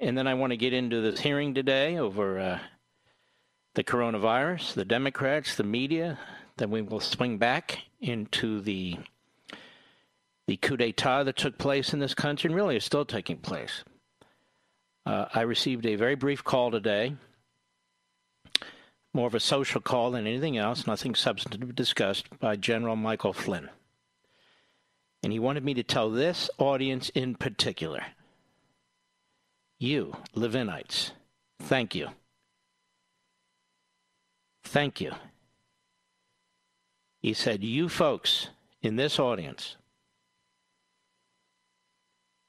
and then I want to get into this hearing today over uh, the coronavirus, the Democrats, the media. Then we will swing back into the the coup d'état that took place in this country, and really is still taking place. Uh, I received a very brief call today, more of a social call than anything else, nothing substantive discussed, by General Michael Flynn. And he wanted me to tell this audience in particular you, Levinites, thank you. Thank you. He said, You folks in this audience,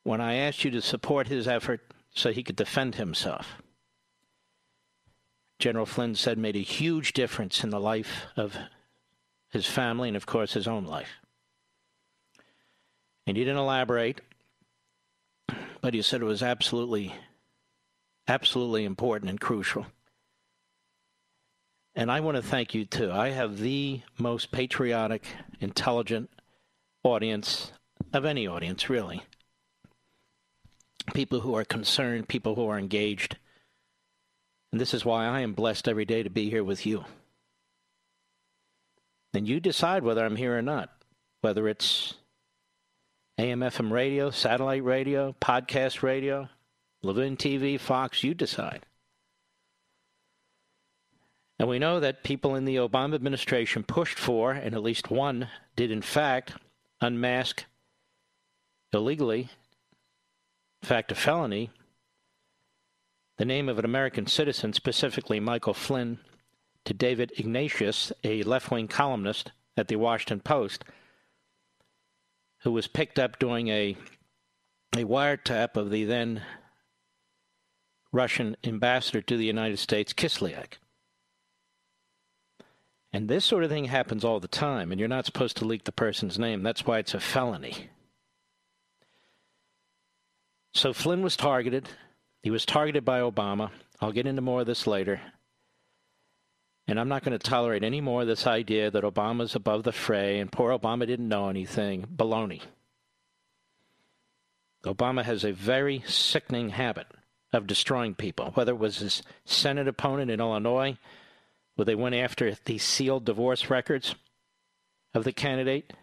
when I asked you to support his effort so he could defend himself, General Flynn said made a huge difference in the life of his family and, of course, his own life. And he didn't elaborate, but he said it was absolutely, absolutely important and crucial. And I want to thank you too. I have the most patriotic, intelligent audience of any audience, really. People who are concerned, people who are engaged. And this is why I am blessed every day to be here with you. And you decide whether I'm here or not, whether it's AM, FM radio, satellite radio, podcast radio, Levin TV, Fox, you decide. And we know that people in the Obama administration pushed for, and at least one did in fact, unmask illegally, in fact, a felony, the name of an American citizen, specifically Michael Flynn, to David Ignatius, a left wing columnist at the Washington Post who was picked up doing a a wiretap of the then Russian ambassador to the United States, Kislyak. And this sort of thing happens all the time, and you're not supposed to leak the person's name. That's why it's a felony. So Flynn was targeted. He was targeted by Obama. I'll get into more of this later. And I'm not going to tolerate any more this idea that Obama's above the fray and poor Obama didn't know anything. Baloney. Obama has a very sickening habit of destroying people, whether it was his Senate opponent in Illinois, where they went after the sealed divorce records of the candidate,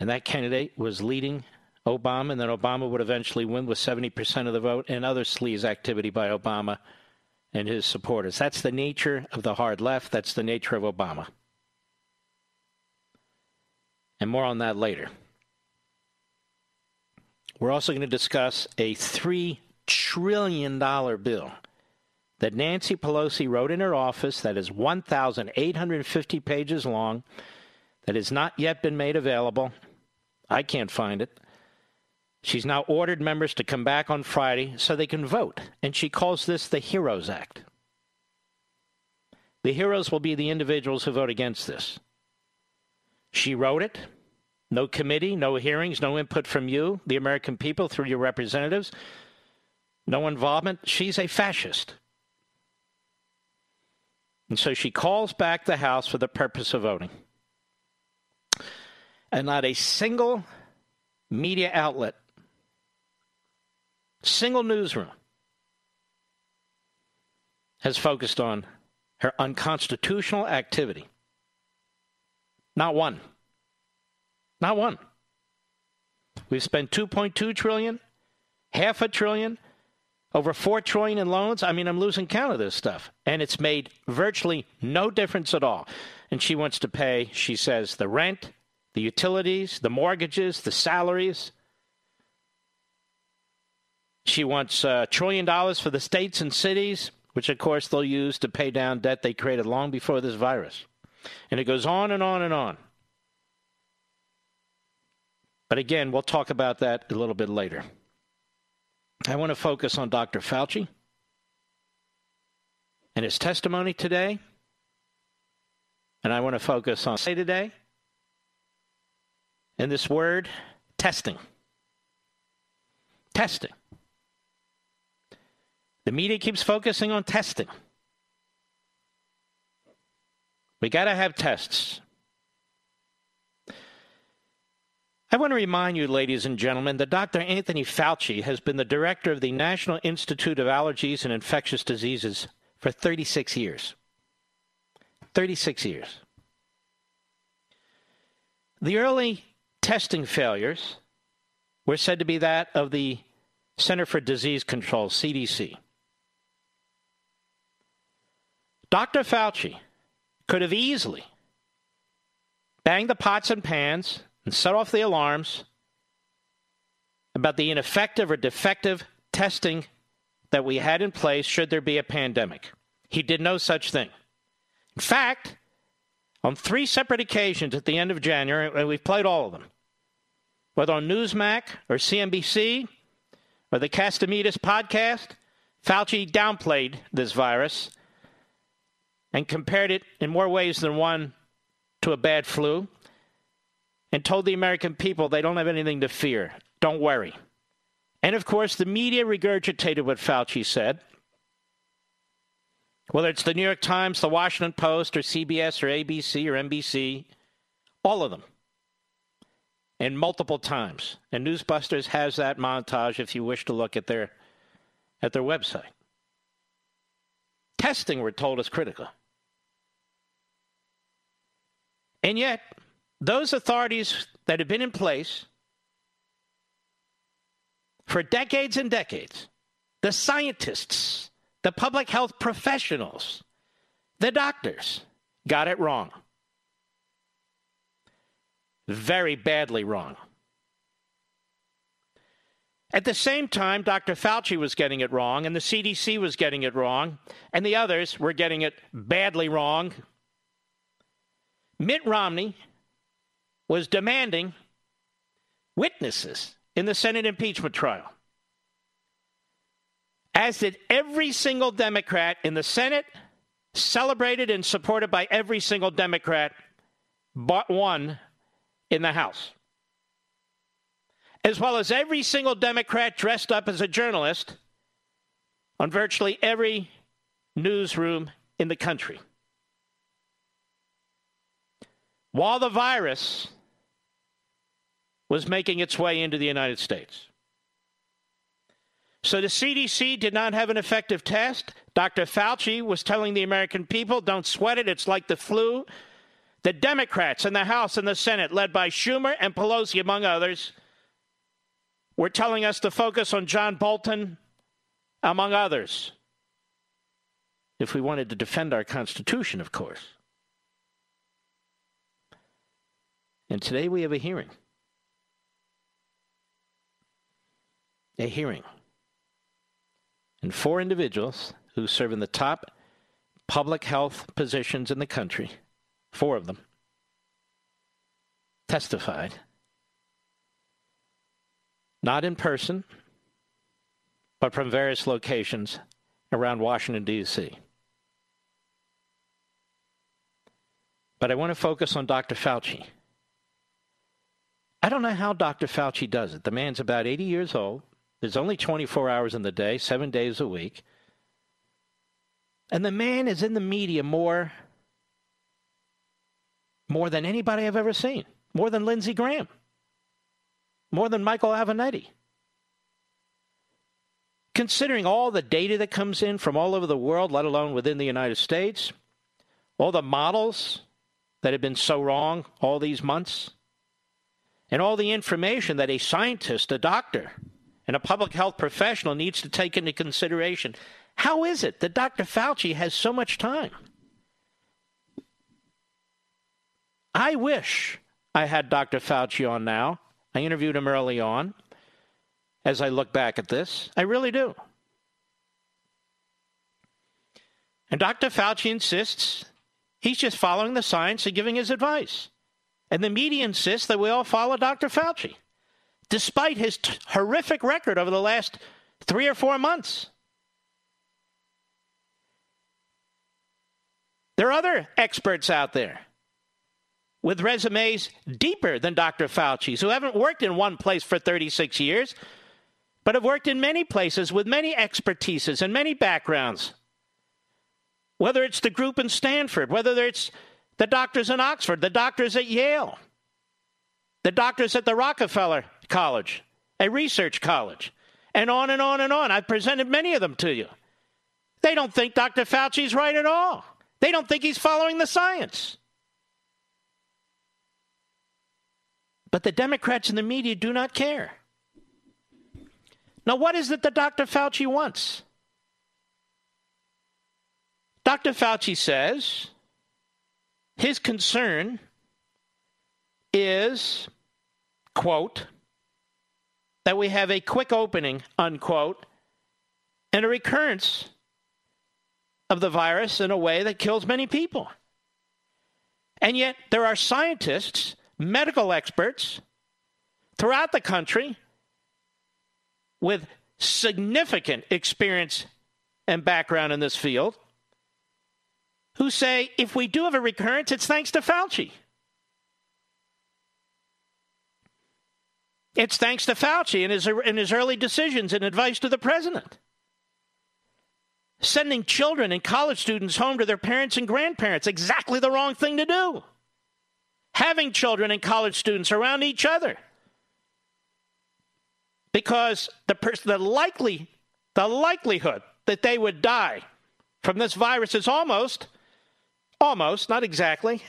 and that candidate was leading Obama, and then Obama would eventually win with 70% of the vote, and other sleaze activity by Obama and his supporters. That's the nature of the hard left. That's the nature of Obama. And more on that later. We're also going to discuss a $3 trillion bill that Nancy Pelosi wrote in her office that is 1,850 pages long, that has not yet been made available. I can't find it. She's now ordered members to come back on Friday so they can vote, and she calls this the HEROES Act. The heroes will be the individuals who vote against this. She wrote it. No committee, no hearings, no input from you, the American people, through your representatives. No involvement. She's a fascist. And so she calls back the House for the purpose of voting. And not a single media outlet single newsroom has focused on her unconstitutional activity. Not one. Not one. We've spent 2.2 trillion, half a trillion over 4 trillion in loans. I mean, I'm losing count of this stuff. And it's made virtually no difference at all. And she wants to pay, she says, the rent, the utilities, the mortgages, the salaries. She wants a uh, trillion dollars for the states and cities, which of course they'll use to pay down debt they created long before this virus. And it goes on and on and on. But again, we'll talk about that a little bit later. I want to focus on Dr. Fauci and his testimony today. And I want to focus on say today and this word testing. Testing. The media keeps focusing on testing. We got to have tests. I want to remind you, ladies and gentlemen, that Dr. Anthony Fauci has been the director of the National Institute of Allergies and Infectious Diseases for 36 years. 36 years. The early testing failures were said to be that of the Center for Disease Control, CDC. Dr. Fauci could have easily banged the pots and pans and set off the alarms about the ineffective or defective testing that we had in place should there be a pandemic. He did no such thing. In fact, on three separate occasions at the end of January, and we've played all of them, whether on Newsmax or CNBC or the Catsimatidis podcast, Fauci downplayed this virus and compared it in more ways than one to a bad flu and told the American people they don't have anything to fear. Don't worry. And of course, the media regurgitated what Fauci said. Whether it's the New York Times, the Washington Post, or CBS, or ABC, or NBC, all of them. And multiple times. And Newsbusters has that montage if you wish to look at their at their website. Testing, we're told, is critical. And yet, those authorities that have been in place for decades and decades, the scientists, the public health professionals, the doctors, got it wrong. Very badly wrong. At the same time, Dr. Fauci was getting it wrong, and the CDC was getting it wrong, and the others were getting it badly wrong. Mitt Romney was demanding witnesses in the Senate impeachment trial. As did every single Democrat in the Senate, celebrated and supported by every single Democrat but one in the House. As well as every single Democrat dressed up as a journalist on virtually every newsroom in the country. While the virus was making its way into the United States. So the CDC did not have an effective test. Dr. Fauci was telling the American people, don't sweat it, it's like the flu. The Democrats in the House and the Senate, led by Schumer and Pelosi, among others, were telling us to focus on John Bolton, among others. If we wanted to defend our Constitution, of course. And today we have a hearing. a hearing. And four individuals who serve in the top public health positions in the country, four of them, testified. Not in person, but from various locations around Washington, D.C. But I want to focus on Dr. Fauci. I don't know how Dr. Fauci does it. The man's about 80 years old. There's only 24 hours in the day, seven days a week. And the man is in the media more, more than anybody I've ever seen, more than Lindsey Graham, more than Michael Avenatti. Considering all the data that comes in from all over the world, let alone within the United States, all the models that have been so wrong all these months, and all the information that a scientist, a doctor, and a public health professional needs to take into consideration. How is it that Dr. Fauci has so much time? I wish I had Dr. Fauci on now. I interviewed him early on as I look back at this. I really do. And Dr. Fauci insists he's just following the science and giving his advice. And the media insists that we all follow Dr. Fauci, despite his t- horrific record over the last three or four months. There are other experts out there with resumes deeper than Dr. Fauci's who haven't worked in one place for 36 years, but have worked in many places with many expertises and many backgrounds. Whether it's the group in Stanford, whether it's the doctors in Oxford, the doctors at Yale, the doctors at the Rockefeller College, a research college, and on and on and on. I've presented many of them to you. They don't think Dr. Fauci's right at all. They don't think he's following the science. But the Democrats and the media do not care. Now, what is it that Dr. Fauci wants? Dr. Fauci says his concern is, quote, that we have a quick opening, unquote, and a recurrence of the virus in a way that kills many people. And yet, there are scientists medical experts throughout the country with significant experience and background in this field who say if we do have a recurrence, it's thanks to Fauci. It's thanks to Fauci and his, and his early decisions and advice to the president. Sending children and college students home to their parents and grandparents, exactly the wrong thing to do having children and college students around each other. Because the, the, likely, the likelihood that they would die from this virus is almost, almost, not exactly,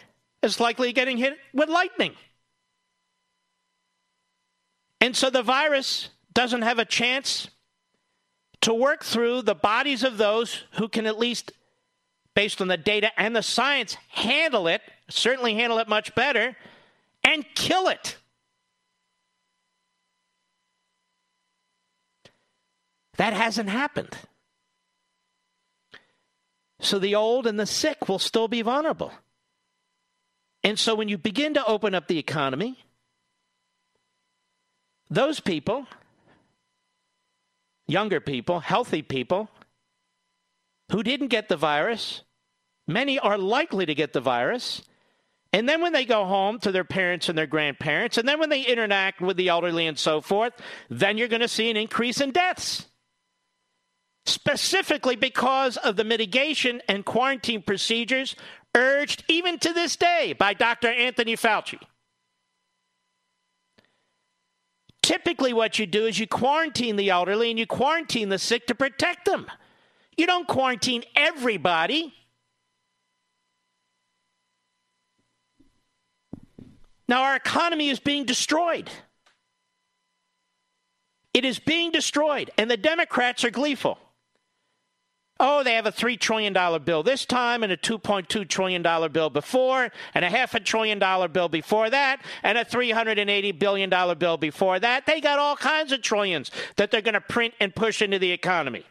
as likely getting hit with lightning. And so the virus doesn't have a chance to work through the bodies of those who can at least, based on the data and the science, handle it certainly handle it much better, and kill it. That hasn't happened. So the old and the sick will still be vulnerable. And so when you begin to open up the economy, those people, younger people, healthy people, who didn't get the virus, many are likely to get the virus, and then when they go home to their parents and their grandparents, and then when they interact with the elderly and so forth, then you're going to see an increase in deaths. Specifically because of the mitigation and quarantine procedures urged even to this day by Dr. Anthony Fauci. Typically, what you do is you quarantine the elderly and you quarantine the sick to protect them. You don't quarantine everybody. Now, our economy is being destroyed. It is being destroyed, and the Democrats are gleeful. Oh, they have a $3 trillion bill this time and a $2.2 trillion bill before, and a half a trillion dollar bill before that, and a $380 billion bill before that. They got all kinds of trillions that they're going to print and push into the economy.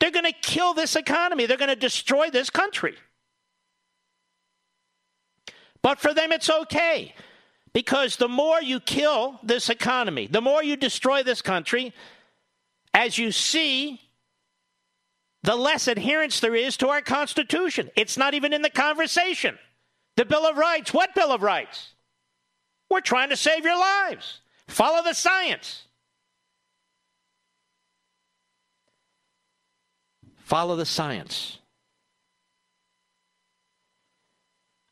They're going to kill this economy, they're going to destroy this country. But for them, it's okay. Because the more you kill this economy, the more you destroy this country, as you see, the less adherence there is to our Constitution. It's not even in the conversation. The Bill of Rights. What Bill of Rights? We're trying to save your lives. Follow the science. Follow the science.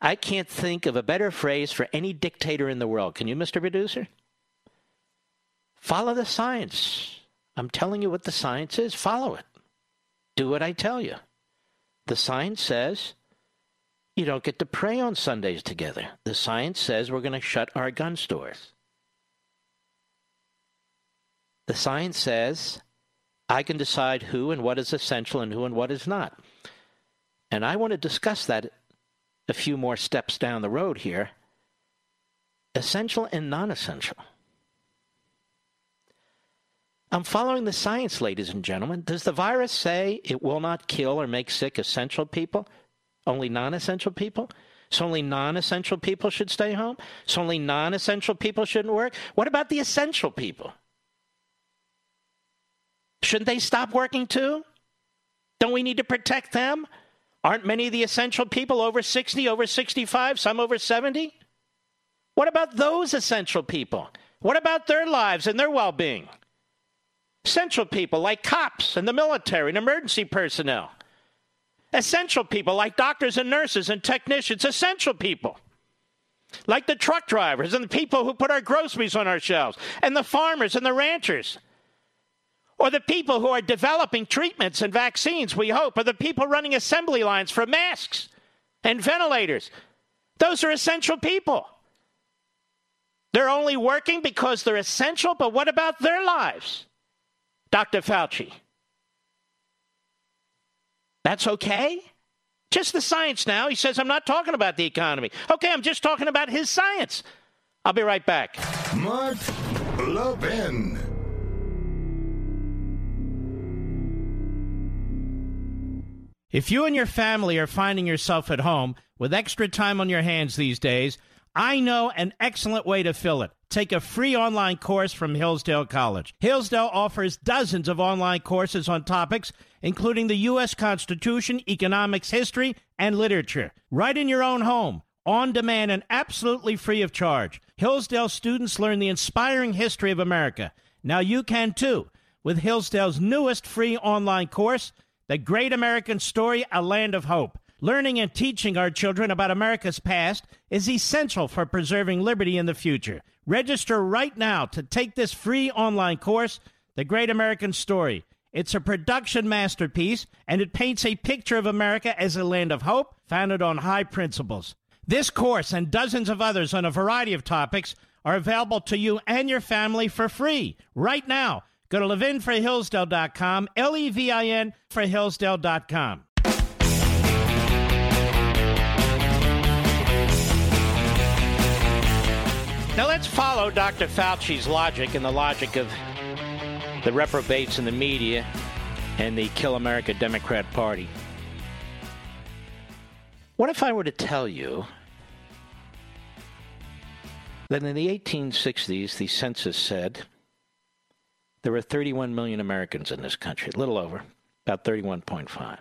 I can't think of a better phrase for any dictator in the world. Can you, Mr. Producer? Follow the science. I'm telling you what the science is. Follow it. Do what I tell you. The science says you don't get to pray on Sundays together. The science says we're going to shut our gun stores. the science says I can decide who and what is essential and who and what is not. And I want to discuss that a few more steps down the road here. Essential and non essential. I'm following the science, ladies and gentlemen. Does the virus say it will not kill or make sick essential people? Only non essential people? So only non essential people should stay home? So only non essential people shouldn't work? What about the essential people? Shouldn't they stop working too? Don't we need to protect them? Aren't many of the essential people over 60, over 65, some over 70? What about those essential people? What about their lives and their well being? Essential people like cops and the military and emergency personnel. Essential people like doctors and nurses and technicians. Essential people like the truck drivers and the people who put our groceries on our shelves and the farmers and the ranchers or the people who are developing treatments and vaccines, we hope, or the people running assembly lines for masks and ventilators. Those are essential people. They're only working because they're essential, but what about their lives? Dr. Fauci. That's okay? Just the science now. He says, I'm not talking about the economy. Okay, I'm just talking about his science. I'll be right back. Mark Levin. If you and your family are finding yourself at home with extra time on your hands these days, I know an excellent way to fill it. Take a free online course from Hillsdale College. Hillsdale offers dozens of online courses on topics including the U.S. Constitution, economics, history, and literature. Right in your own home, on demand, and absolutely free of charge. Hillsdale students learn the inspiring history of America. Now you can too with Hillsdale's newest free online course. The Great American Story, A Land of Hope. Learning and teaching our children about America's past is essential for preserving liberty in the future. Register right now to take this free online course, The Great American Story. It's a production masterpiece, and it paints a picture of America as a land of hope founded on high principles. This course and dozens of others on a variety of topics are available to you and your family for free right now Go to levinforhillsdale.com, L E V I N for Hillsdale.com. Now let's follow Dr. Fauci's logic and the logic of the reprobates in the media and the Kill America Democrat Party. What if I were to tell you that in the 1860s the census said there were 31 million Americans in this country, a little over, about 31.5.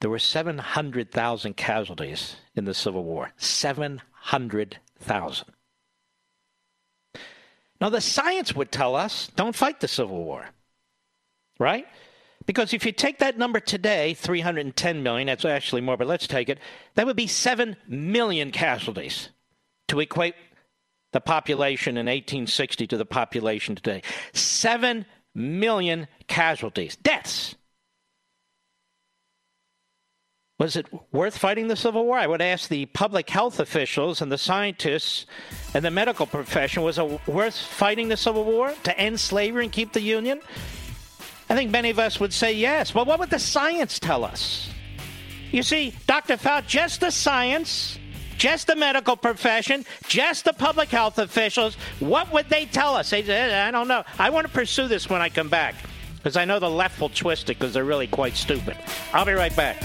There were 700,000 casualties in the Civil War. 700,000. Now, the science would tell us don't fight the Civil War, right? Because if you take that number today, 310 million, that's actually more, but let's take it, that would be 7 million casualties to equate the population in 1860 to the population today. Seven million casualties, deaths. Was it worth fighting the Civil War? I would ask the public health officials and the scientists and the medical profession was it worth fighting the Civil War to end slavery and keep the Union? I think many of us would say yes. Well, what would the science tell us? You see, Dr. Fauci, just the science just the medical profession, just the public health officials, what would they tell us? They, eh, I don't know. I want to pursue this when I come back because I know the left will twist it because they're really quite stupid. I'll be right back.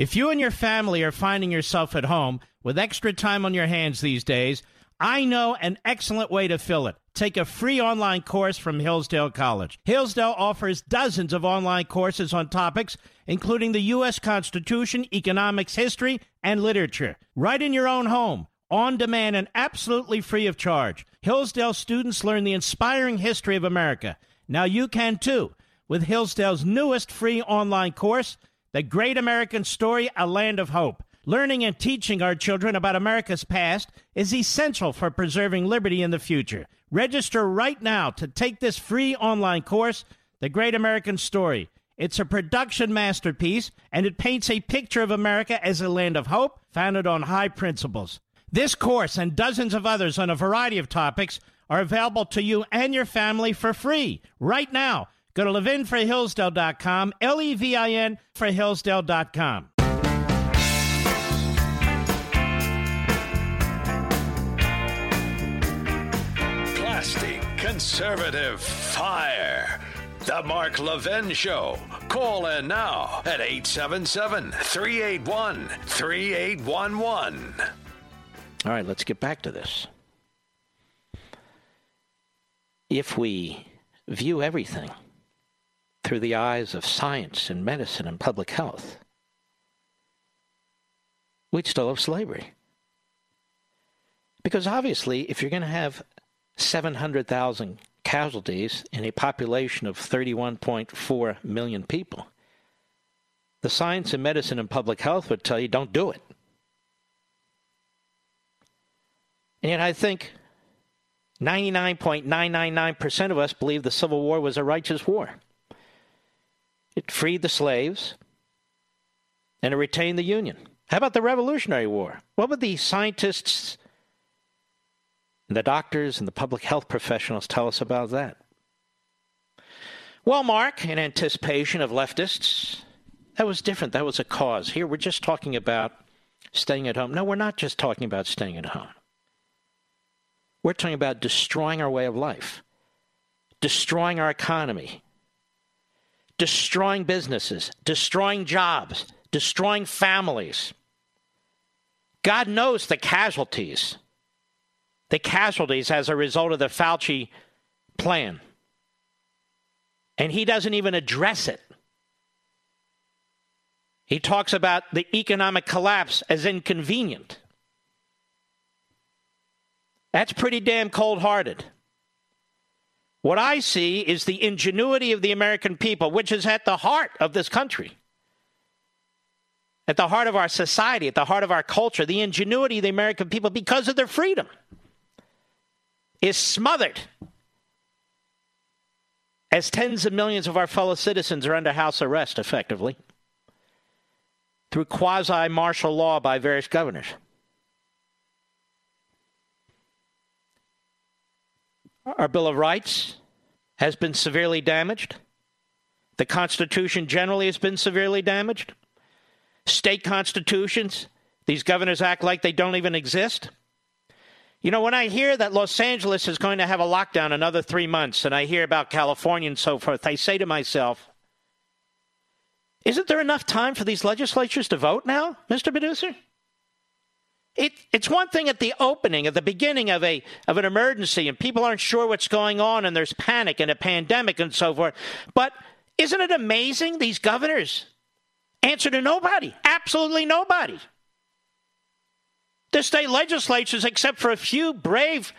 If you and your family are finding yourself at home with extra time on your hands these days, I know an excellent way to fill it. Take a free online course from Hillsdale College. Hillsdale offers dozens of online courses on topics including the U.S. Constitution, economics, history, and literature. Right in your own home, on demand, and absolutely free of charge. Hillsdale students learn the inspiring history of America. Now you can too with Hillsdale's newest free online course, The Great American Story, A Land of Hope. Learning and teaching our children about America's past is essential for preserving liberty in the future. Register right now to take this free online course, The Great American Story. It's a production masterpiece, and it paints a picture of America as a land of hope founded on high principles. This course and dozens of others on a variety of topics are available to you and your family for free right now. Go to levinforhillsdale.com, L E V I N for Hillsdale.com. Plastic conservative fire. The Mark Levin Show. Call in now at 877 381 3811. All right, let's get back to this. If we view everything through the eyes of science and medicine and public health, we'd still have slavery. Because obviously, if you're going to have 700,000 casualties in a population of 31.4 million people, the science and medicine and public health would tell you don't do it. And yet, I think 99.999% of us believe the Civil War was a righteous war. It freed the slaves and it retained the Union. How about the Revolutionary War? What would the scientists, and the doctors, and the public health professionals tell us about that? Well, Mark, in anticipation of leftists, that was different. That was a cause. Here, we're just talking about staying at home. No, we're not just talking about staying at home. We're talking about destroying our way of life, destroying our economy, destroying businesses, destroying jobs, destroying families. God knows the casualties. The casualties as a result of the Fauci plan. And he doesn't even address it. He talks about the economic collapse as inconvenient. That's pretty damn cold hearted. What I see is the ingenuity of the American people, which is at the heart of this country, at the heart of our society, at the heart of our culture. The ingenuity of the American people, because of their freedom, is smothered as tens of millions of our fellow citizens are under house arrest, effectively, through quasi martial law by various governors. Our Bill of Rights has been severely damaged. The Constitution generally has been severely damaged. State constitutions, these governors act like they don't even exist. You know, when I hear that Los Angeles is going to have a lockdown another three months, and I hear about California and so forth, I say to myself, isn't there enough time for these legislatures to vote now, Mr. Producer? It, it's one thing at the opening, at the beginning of a of an emergency, and people aren't sure what's going on, and there's panic and a pandemic and so forth. But isn't it amazing these governors answer to nobody, absolutely nobody. The state legislatures, except for a few brave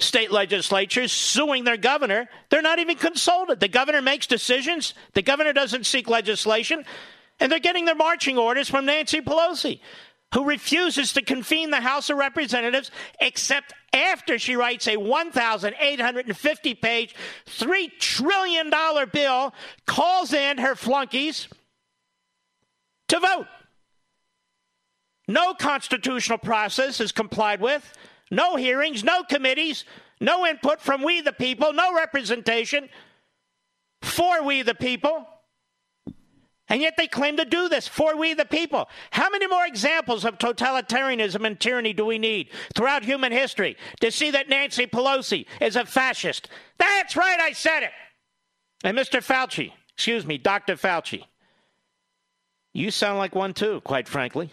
state legislatures suing their governor, they're not even consulted. The governor makes decisions. The governor doesn't seek legislation, and they're getting their marching orders from Nancy Pelosi who refuses to convene the House of Representatives except after she writes a 1,850 page, $3 trillion bill, calls in her flunkies to vote. No constitutional process is complied with, no hearings, no committees, no input from we the people, no representation for we the people. And yet they claim to do this for we the people. How many more examples of totalitarianism and tyranny do we need throughout human history to see that Nancy Pelosi is a fascist? That's right, I said it. And Mr. Fauci, excuse me, Dr. Fauci, you sound like one too, quite frankly.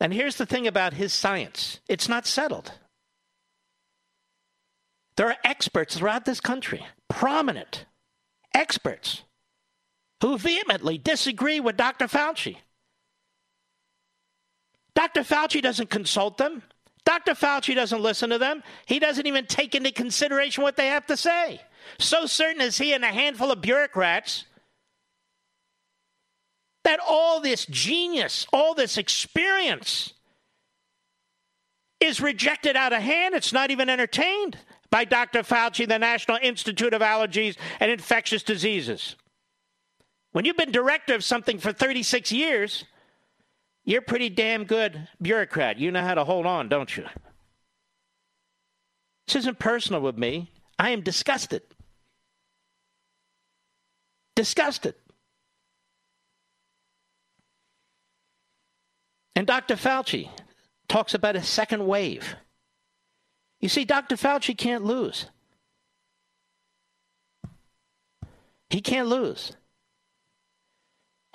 And here's the thing about his science it's not settled. There are experts throughout this country, prominent experts who vehemently disagree with Dr. Fauci. Dr. Fauci doesn't consult them. Dr. Fauci doesn't listen to them. He doesn't even take into consideration what they have to say. So certain is he and a handful of bureaucrats that all this genius, all this experience is rejected out of hand. It's not even entertained by Dr. Fauci, the National Institute of Allergies and Infectious Diseases. When you've been director of something for 36 years, You're pretty damn good bureaucrat. You know how to hold on, don't you? This isn't personal with me. I am disgusted. Disgusted. And Dr. Fauci talks about a second wave. You see, Dr. Fauci can't lose. He can't lose.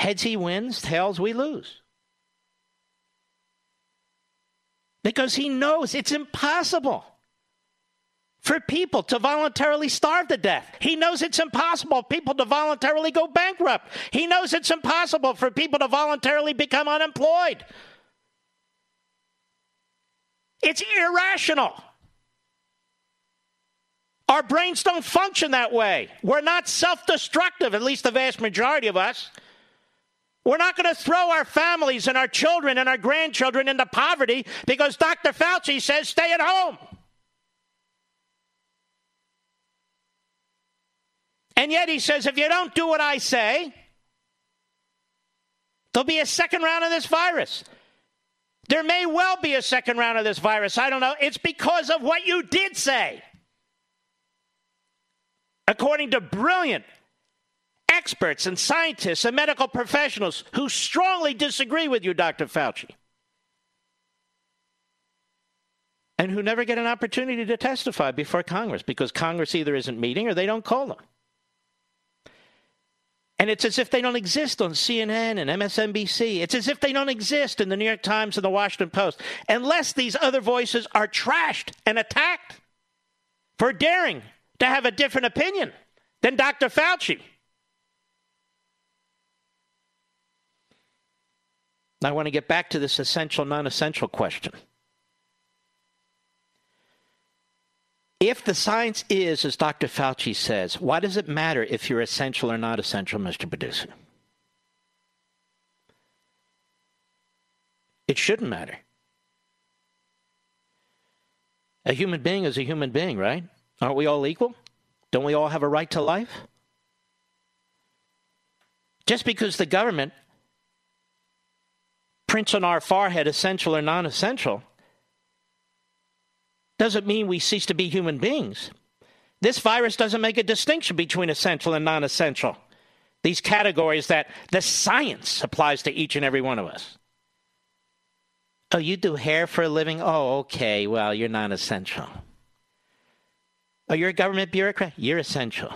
Heads he wins, tails we lose. Because he knows it's impossible for people to voluntarily starve to death. He knows it's impossible for people to voluntarily go bankrupt. He knows it's impossible for people to voluntarily become unemployed. It's irrational. Our brains don't function that way. We're not self destructive, at least the vast majority of us. We're not going to throw our families and our children and our grandchildren into poverty because Dr. Fauci says stay at home. And yet he says if you don't do what I say, there'll be a second round of this virus. There may well be a second round of this virus. I don't know. It's because of what you did say. According to brilliant experts and scientists and medical professionals who strongly disagree with you, Dr. Fauci, and who never get an opportunity to testify before Congress because Congress either isn't meeting or they don't call them. And it's as if they don't exist on CNN and MSNBC. It's as if they don't exist in the New York Times and the Washington Post, unless these other voices are trashed and attacked for daring to have a different opinion than Dr. Fauci. I want to get back to this essential, non essential question. If the science is, as Dr. Fauci says, why does it matter if you're essential or not essential, Mr. Producer? It shouldn't matter. A human being is a human being, right? Aren't we all equal? Don't we all have a right to life? Just because the government prints on our forehead essential or non essential doesn't mean we cease to be human beings. This virus doesn't make a distinction between essential and non essential. These categories that the science applies to each and every one of us. Oh, you do hair for a living? Oh, okay. Well, you're non essential. Oh, you're a government bureaucrat? You're essential.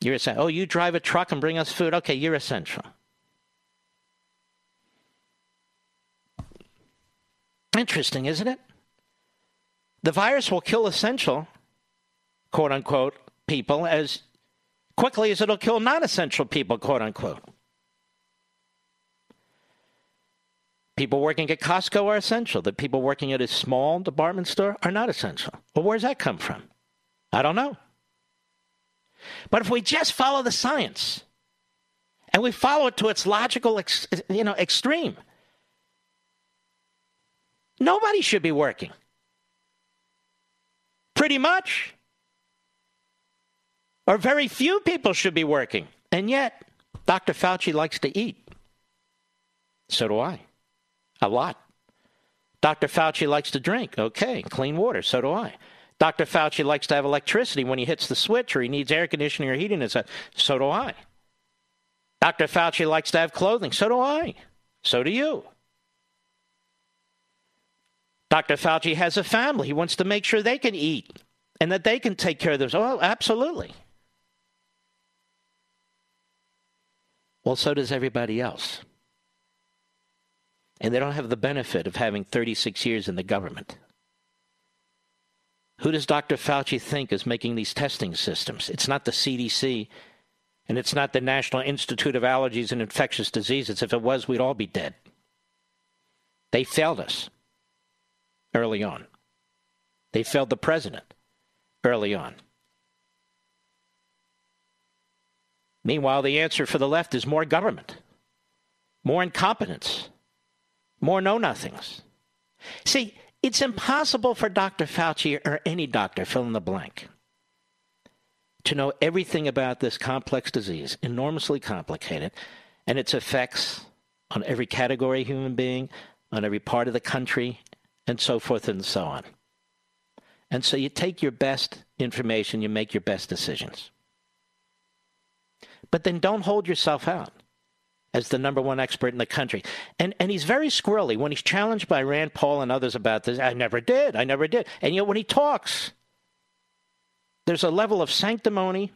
You're essential. Oh, you drive a truck and bring us food? Okay, you're essential. Interesting, isn't it? The virus will kill essential, quote unquote, people as quickly as it'll kill non essential people, quote unquote. People working at Costco are essential. The people working at a small department store are not essential. Well, where's that come from? I don't know. But if we just follow the science and we follow it to its logical, ex- you know, extreme, Nobody should be working. Pretty much. Or very few people should be working. And yet, Dr. Fauci likes to eat. So do I. A lot. Dr. Fauci likes to drink. Okay, clean water. So do I. Dr. Fauci likes to have electricity when he hits the switch or he needs air conditioning or heating. So do I. Dr. Fauci likes to have clothing. So do I. So do you. Dr. Fauci has a family. He wants to make sure they can eat and that they can take care of those. Oh, absolutely. Well, so does everybody else. And they don't have the benefit of having 36 years in the government. Who does Dr. Fauci think is making these testing systems? It's not the CDC and it's not the National Institute of Allergies and Infectious Diseases. If it was, we'd all be dead. They failed us early on. They failed the president early on. Meanwhile, the answer for the left is more government, more incompetence, more know nothings. See, it's impossible for Dr. Fauci or any doctor, fill in the blank, to know everything about this complex disease, enormously complicated, and its effects on every category of human being, on every part of the country, and so forth and so on. And so you take your best information, you make your best decisions. But then don't hold yourself out as the number one expert in the country. And and he's very squirrely when he's challenged by Rand Paul and others about this. I never did. I never did. And yet when he talks, there's a level of sanctimony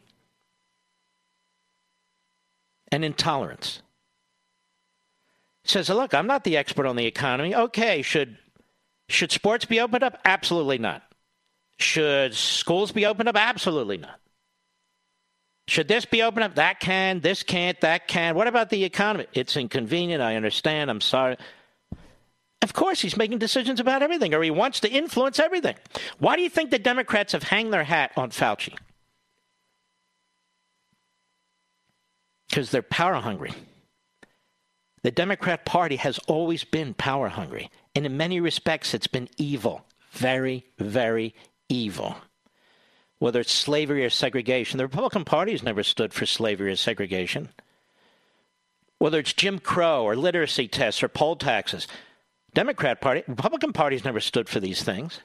and intolerance. Says, look, I'm not the expert on the economy. Okay, should should sports be opened up? Absolutely not. Should schools be opened up? Absolutely not. Should this be opened up? That can, this can't, that can. What about the economy? It's inconvenient. I understand. I'm sorry. Of course, he's making decisions about everything, or he wants to influence everything. Why do you think the Democrats have hanged their hat on Fauci? Because they're power hungry. The Democrat Party has always been power hungry, and in many respects, it's been evil. Very, very evil. Whether it's slavery or segregation, the Republican Party has never stood for slavery or segregation. Whether it's Jim Crow or literacy tests or poll taxes, Democrat Party, Republican Party's never stood for these things.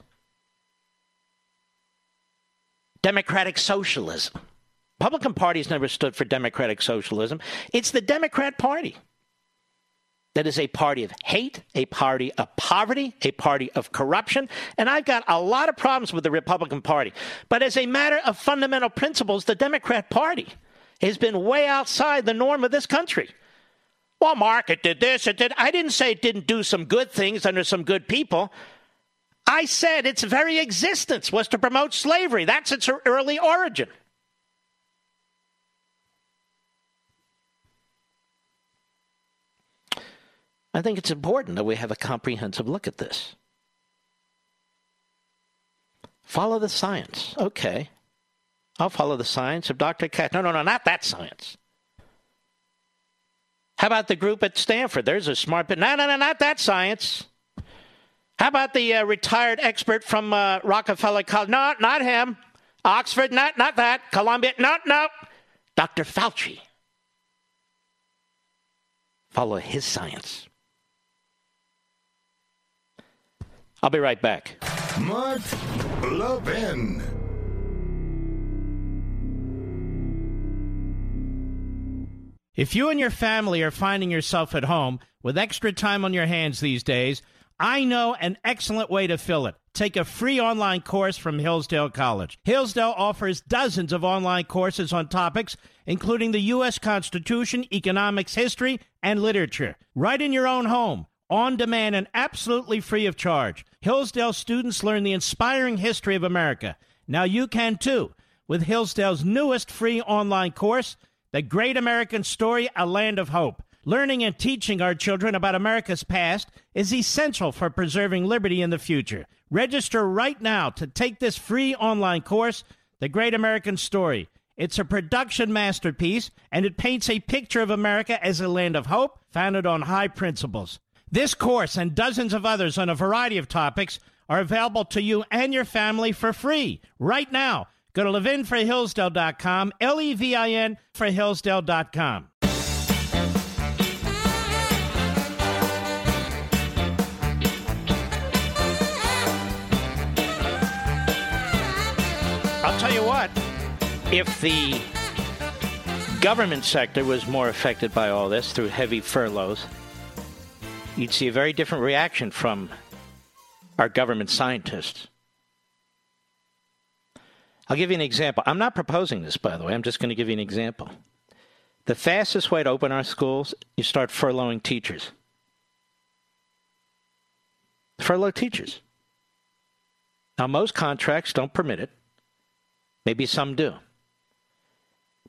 Democratic socialism. Republican Party's never stood for democratic socialism. It's the Democrat Party that is a party of hate, a party of poverty, a party of corruption. And I've got a lot of problems with the Republican Party. But as a matter of fundamental principles, the Democrat Party has been way outside the norm of this country. Well, Mark, it did this, it did. I didn't say it didn't do some good things under some good people. I said its very existence was to promote slavery. That's its early origin. I think it's important that we have a comprehensive look at this. Follow the science. Okay. I'll follow the science of Dr. Cat. No, no, no, not that science. How about the group at Stanford? There's a smart, but no, no, no, not that science. How about the uh, retired expert from uh, Rockefeller College? No, not him. Oxford, not, not that. Columbia, no, no. Dr. Fauci. Follow his science. I'll be right back. Mark Levin. If you and your family are finding yourself at home with extra time on your hands these days, I know an excellent way to fill it. Take a free online course from Hillsdale College. Hillsdale offers dozens of online courses on topics including the U.S. Constitution, economics, history, and literature, right in your own home on demand and absolutely free of charge. Hillsdale students learn the inspiring history of America. Now you can too with Hillsdale's newest free online course, The Great American Story A Land of Hope. Learning and teaching our children about America's past is essential for preserving liberty in the future. Register right now to take this free online course, The Great American Story. It's a production masterpiece, and it paints a picture of America as a land of hope founded on high principles. This course and dozens of others on a variety of topics are available to you and your family for free right now. Go to levinforhillsdale.com, L E V I N for Hillsdale.com. I'll tell you what, if the government sector was more affected by all this through heavy furloughs, you'd see a very different reaction from our government scientists. I'll give you an example. I'm not proposing this, by the way. I'm just going to give you an example. The fastest way to open our schools, you start furloughing teachers. Furlough teachers. Now, most contracts don't permit it. Maybe some do.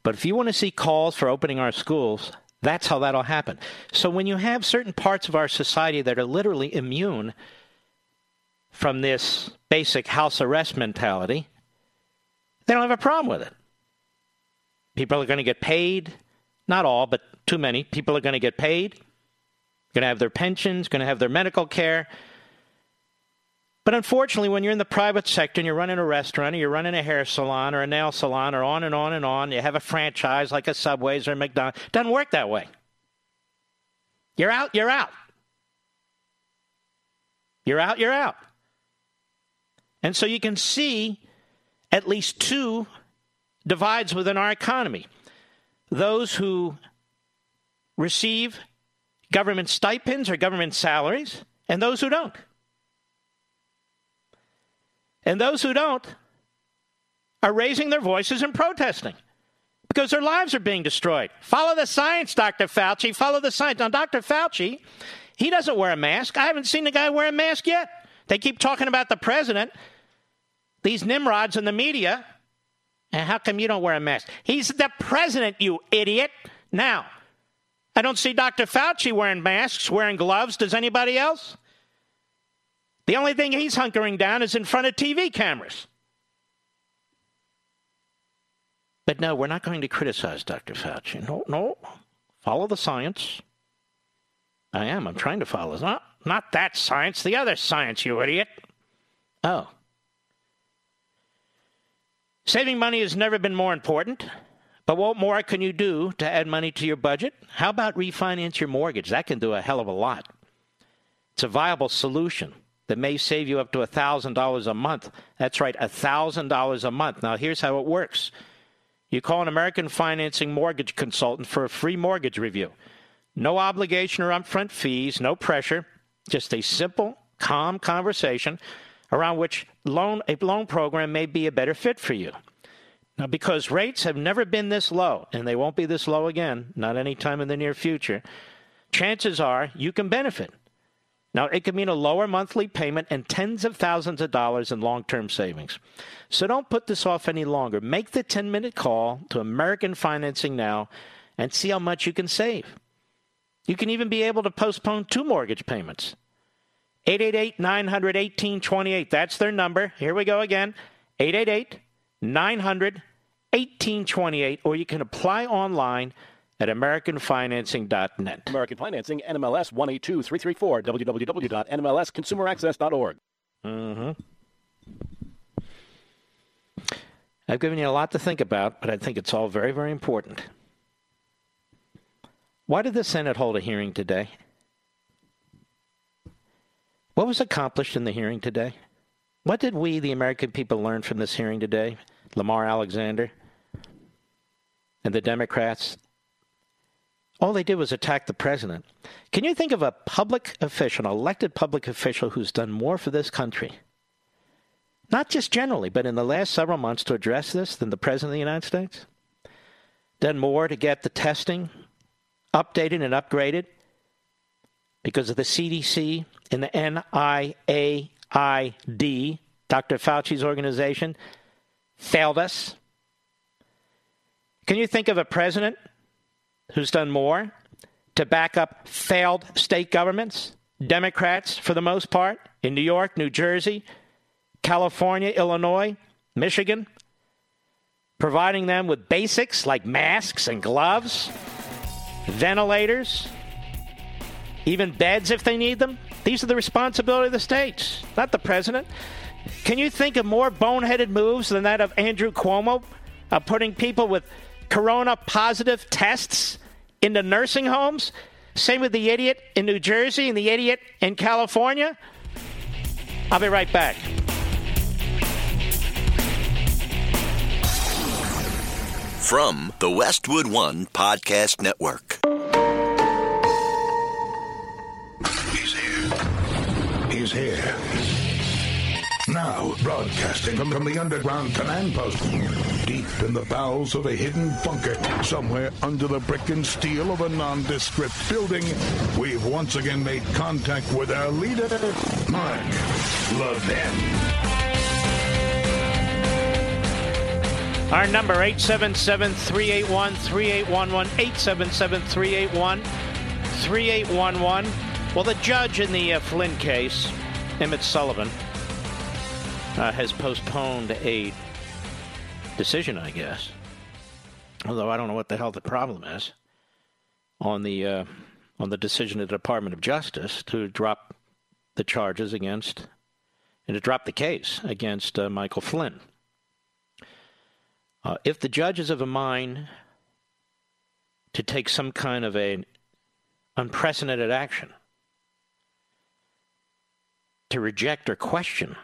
But if you want to see calls for opening our schools, that's how that'll happen. So when you have certain parts of our society that are literally immune from this basic house arrest mentality, they don't have a problem with it. People are going to get paid. Not all, but too many. People are going to get paid, going to have their pensions, going to have their medical care. But unfortunately, when you're in the private sector and you're running a restaurant or you're running a hair salon or a nail salon or on and on and on, you have a franchise like a Subway's or a McDonald's, it doesn't work that way. You're out, you're out. You're out, you're out. And so you can see at least two divides within our economy those who receive government stipends or government salaries, and those who don't. And those who don't are raising their voices and protesting because their lives are being destroyed. Follow the science, Dr. Fauci. Follow the science. Now, Dr. Fauci, he doesn't wear a mask. I haven't seen the guy wear a mask yet. They keep talking about the president, these nimrods in the media. And how come you don't wear a mask? He's the president, you idiot. Now, I don't see Dr. Fauci wearing masks, wearing gloves. Does anybody else? The only thing he's hunkering down is in front of TV cameras. But no, we're not going to criticize Dr. Fauci. No, no. Follow the science. I am. I'm trying to follow. Not, not that science, the other science, you idiot. Oh. Saving money has never been more important. But what more can you do to add money to your budget? How about refinance your mortgage? That can do a hell of a lot. It's a viable solution that may save you up to $1,000 a month. That's right, $1,000 a month. Now, here's how it works you call an American Financing Mortgage Consultant for a free mortgage review. No obligation or upfront fees, no pressure, just a simple, calm conversation around which loan, a loan program may be a better fit for you. Now, because rates have never been this low, and they won't be this low again, not anytime in the near future, chances are you can benefit. Now, it could mean a lower monthly payment and tens of thousands of dollars in long term savings. So don't put this off any longer. Make the 10 minute call to American Financing now and see how much you can save. You can even be able to postpone two mortgage payments. 888 900 1828. That's their number. Here we go again 888 900 1828. Or you can apply online at AmericanFinancing.net. American Financing, NMLS 182334, www.nmlsconsumeraccess.org. Mm-hmm. I've given you a lot to think about, but I think it's all very, very important. Why did the Senate hold a hearing today? What was accomplished in the hearing today? What did we, the American people, learn from this hearing today? Lamar Alexander and the Democrats. All they did was attack the president. Can you think of a public official, an elected public official, who's done more for this country? Not just generally, but in the last several months to address this than the President of the United States? Done more to get the testing updated and upgraded because of the CDC and the NIAID, Dr. Fauci's organization, failed us? Can you think of a president who's done more to back up failed state governments, Democrats for the most part, in New York, New Jersey, California, Illinois, Michigan, providing them with basics like masks and gloves, ventilators, even beds if they need them. These are the responsibility of the states, not the president. Can you think of more boneheaded moves than that of Andrew Cuomo, of putting people with corona positive tests into nursing homes? Same with the idiot in New Jersey and the idiot in California. I'll be right back. From the Westwood One Podcast Network. He's here. He's here. Now, broadcasting from, from the underground command post, deep in the bowels of a hidden bunker, somewhere under the brick and steel of a nondescript building, we've once again made contact with our leader, Mark Levin. Our number 877-381-3811 877-381-3811 Well, the judge in the uh, Flynn case, Emmett Sullivan, uh, has postponed a decision, I guess. Although I don't know what the hell the problem is on the uh, on the decision of the Department of Justice to drop the charges against and to drop the case against uh, Michael Flynn. Uh, if the judge is of a mind to take some kind of a unprecedented action to reject or question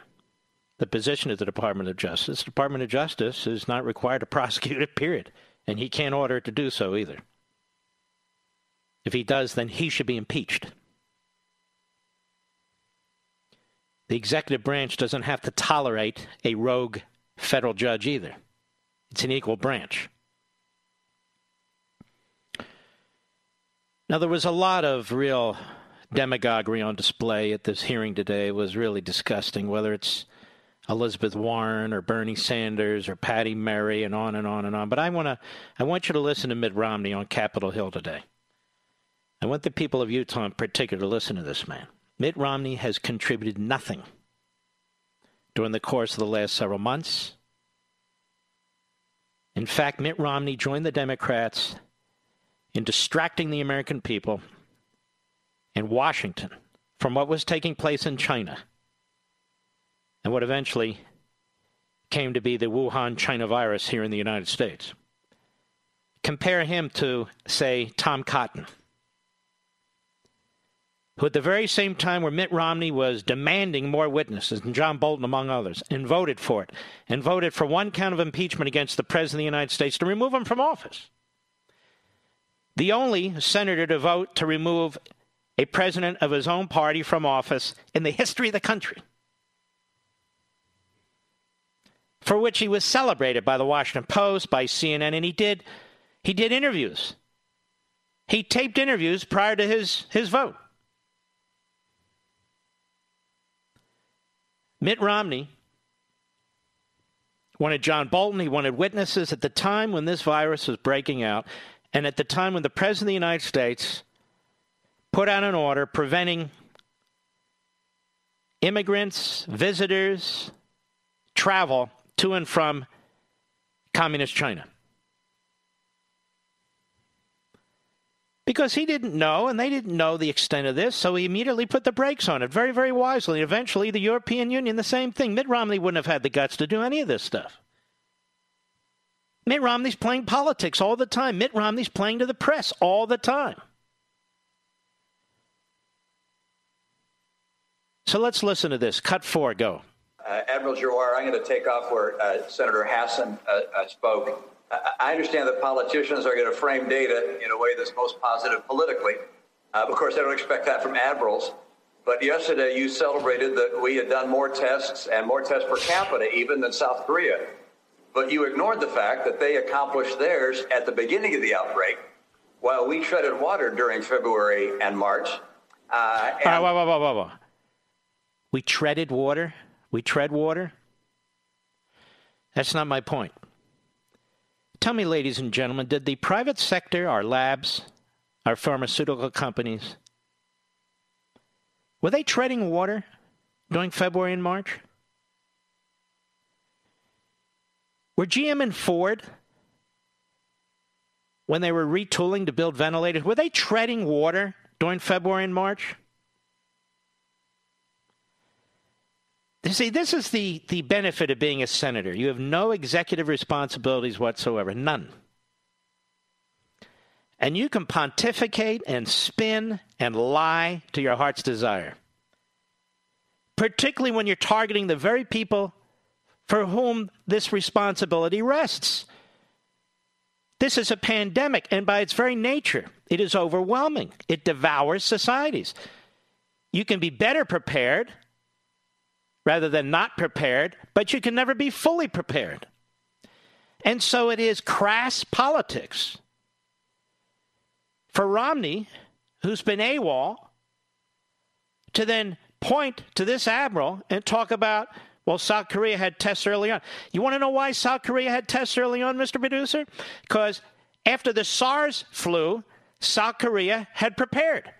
the position of the Department of Justice. The Department of Justice is not required to prosecute it, period. And he can't order it to do so either. If he does, then he should be impeached. The executive branch doesn't have to tolerate a rogue federal judge either. It's an equal branch. Now, there was a lot of real demagoguery on display at this hearing today. It was really disgusting, whether it's Elizabeth Warren or Bernie Sanders or Patty Murray and on and on and on. But I want to I want you to listen to Mitt Romney on Capitol Hill today. I want the people of Utah in particular to listen to this man. Mitt Romney has contributed nothing during the course of the last several months. In fact, Mitt Romney joined the Democrats in distracting the American people in Washington from what was taking place in China and what eventually came to be the Wuhan China virus here in the United States. Compare him to, say, Tom Cotton, who at the very same time where Mitt Romney was demanding more witnesses, and John Bolton among others, and voted for it, and voted for one count of impeachment against the President of the United States to remove him from office. The only senator to vote to remove a president of his own party from office in the history of the country. For which he was celebrated by the Washington Post, by CNN, and he did he did interviews. He taped interviews prior to his, his vote. Mitt Romney wanted John Bolton, he wanted witnesses at the time when this virus was breaking out, and at the time when the President of the United States put out an order preventing immigrants, visitors, travel to and from communist China. Because he didn't know, and they didn't know the extent of this, so he immediately put the brakes on it very, very wisely. Eventually, the European Union, the same thing. Mitt Romney wouldn't have had the guts to do any of this stuff. Mitt Romney's playing politics all the time. Mitt Romney's playing to the press all the time. So let's listen to this. Cut four, go. Uh, Admiral Giroir, I'm going to take off where uh, Senator Hassan uh, uh spoke. I understand that politicians are going to frame data in a way that's most positive politically. Uh, of course, I don't expect that from admirals. But yesterday, you celebrated that we had done more tests and more tests per capita even than South Korea. But you ignored the fact that they accomplished theirs at the beginning of the outbreak, while we treaded water during February and March. Uh, and whoa, whoa, whoa, whoa, whoa. We treaded water? We tread water? That's not my point. Tell me, ladies and gentlemen, did the private sector, our labs, our pharmaceutical companies, were they treading water during February and March? Were GM and Ford, when they were retooling to build ventilators, were they treading water during February and March? You see, this is the, the benefit of being a senator. You have no executive responsibilities whatsoever, none. And you can pontificate and spin and lie to your heart's desire, particularly when you're targeting the very people for whom this responsibility rests. This is a pandemic, and by its very nature, it is overwhelming. It devours societies. You can be better prepared rather than not prepared, but you can never be fully prepared. And so it is crass politics. For Romney, who's been AWOL, to then point to this admiral and talk about, well, South Korea had tests early on. You want to know why South Korea had tests early on, Mr. Producer? Because after the SARS flu, South Korea had prepared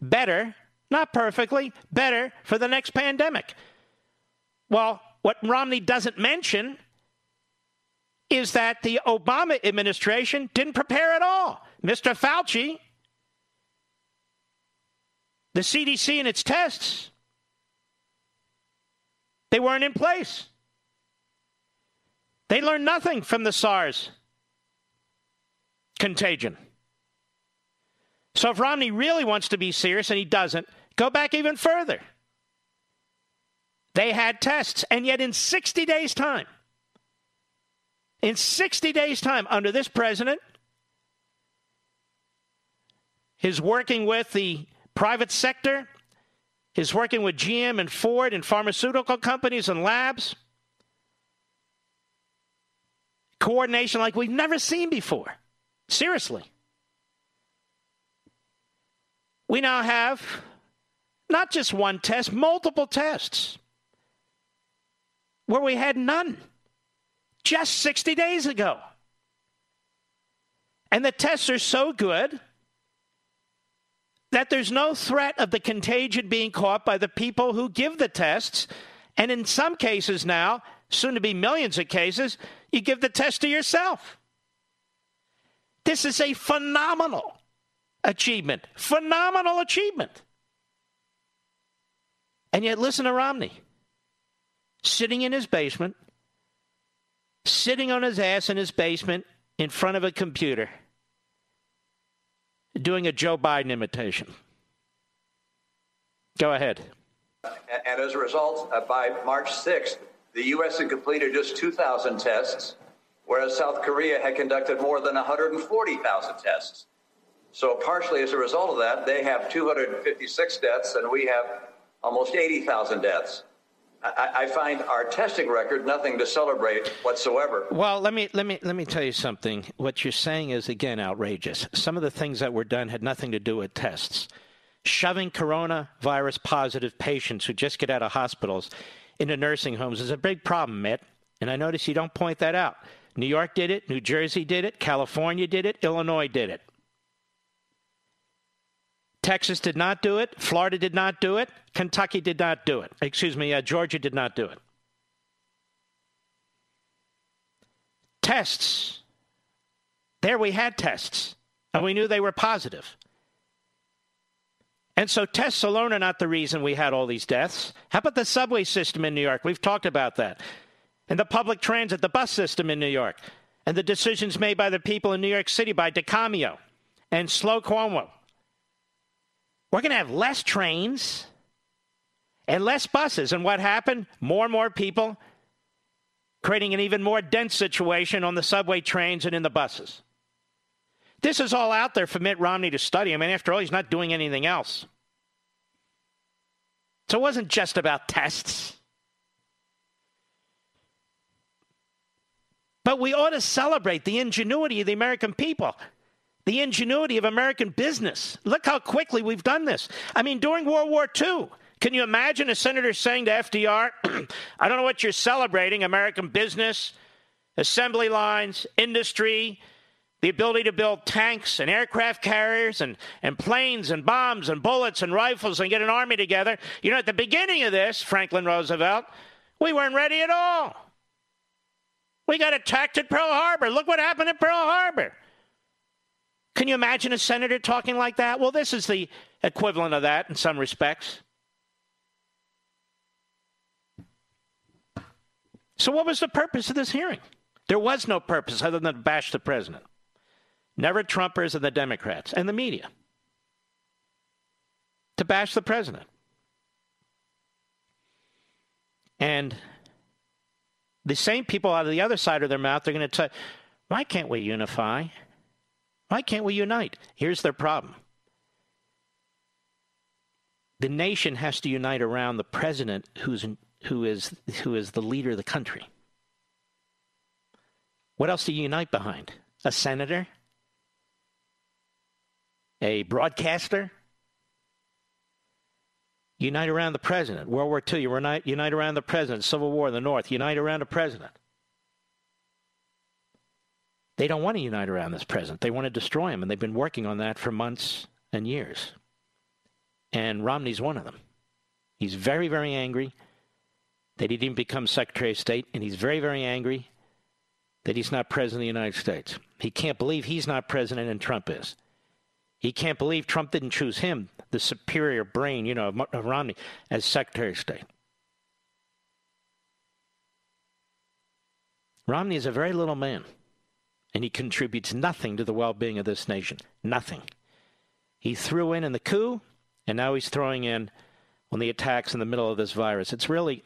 better, not perfectly, better for the next pandemic. Well, what Romney doesn't mention is that the Obama administration didn't prepare at all. Mr. Fauci, the CDC and its tests, they weren't in place. They learned nothing from the SARS contagion. So if Romney really wants to be serious and he doesn't, go back even further. They had tests, and yet in 60 days' time, in 60 days' time, under this president, his working with the private sector, his working with GM and Ford and pharmaceutical companies and labs, coordination like we've never seen before. Seriously. We now have not just one test, multiple tests where we had none just 60 days ago. And the tests are so good that there's no threat of the contagion being caught by the people who give the tests. And in some cases now, soon to be millions of cases, you give the test to yourself. This is a phenomenal achievement. Phenomenal achievement. And yet, listen to Romney sitting in his basement, sitting on his ass in his basement in front of a computer, doing a Joe Biden imitation. Go ahead. And as a result, uh, by March 6th, the U.S. had completed just 2,000 tests, whereas South Korea had conducted more than 140,000 tests. So, partially as a result of that, they have 256 deaths, and we have almost 80,000 deaths. I, I, find our testing record nothing to celebrate whatsoever. Well, let me let me let me tell you something. What you're saying is again outrageous. Some of the things that were done had nothing to do with tests. Shoving coronavirus positive patients who just get out of hospitals into nursing homes is a big problem, Mitt. And I notice you don't point that out. New York did it, New Jersey did it, California did it, Illinois did it. Texas did not do it. Florida did not do it. Kentucky did not do it. Excuse me, uh, Georgia did not do it. Tests. There we had tests, and we knew they were positive. And so tests alone are not the reason we had all these deaths. How about the subway system in New York? We've talked about that. And the public transit, the bus system in New York, and the decisions made by the people in New York City by DeCamio and Slow Cuomo we're going to have less trains and less buses. And what happened? More and more people creating an even more dense situation on the subway trains and in the buses. This is all out there for Mitt Romney to study. I mean, after all, he's not doing anything else. So it wasn't just about tests. But we ought to celebrate the ingenuity of the American people the ingenuity of American business. Look how quickly we've done this. I mean, during World War II, can you imagine a senator saying to FDR, I don't know what you're celebrating, American business, assembly lines, industry, the ability to build tanks and aircraft carriers and, and planes and bombs and bullets and rifles and get an army together. You know, at the beginning of this, Franklin Roosevelt, we weren't ready at all. We got attacked at Pearl Harbor. Look what happened at Pearl Harbor. Can you imagine a senator talking like that? Well, this is the equivalent of that in some respects. So, what was the purpose of this hearing? There was no purpose other than to bash the president. Never Trumpers and the Democrats and the media. To bash the president. And the same people out of the other side of their mouth, they're going to tell, why can't we unify? Why can't we unite? Here's their problem. The nation has to unite around the president who's who is who is the leader of the country. What else do you unite behind? A senator? A broadcaster? Unite around the president. World War II, you unite, unite around the president. Civil War in the North, unite around the president. They don't want to unite around this president. They want to destroy him, and they've been working on that for months and years. And Romney's one of them. He's very, very angry that he didn't become Secretary of State, and he's very, very angry that he's not President of the United States. He can't believe he's not President and Trump is. He can't believe Trump didn't choose him, the superior brain, you know, of Romney, as Secretary of State. Romney is a very little man and he contributes nothing to the well being of this nation. Nothing. he threw in in the coup, and now he's throwing in on the attacks in the middle of this virus. It's really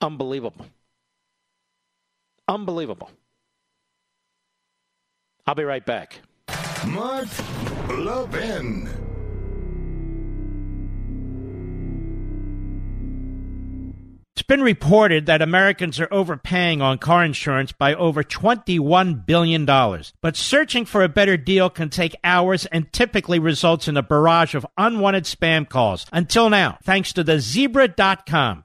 unbelievable. Unbelievable. I'll be right back. Mark Levin. Been reported that Americans are overpaying on car insurance by over $21 billion. But searching for a better deal can take hours and typically results in a barrage of unwanted spam calls. Until now, thanks to the zebra.com.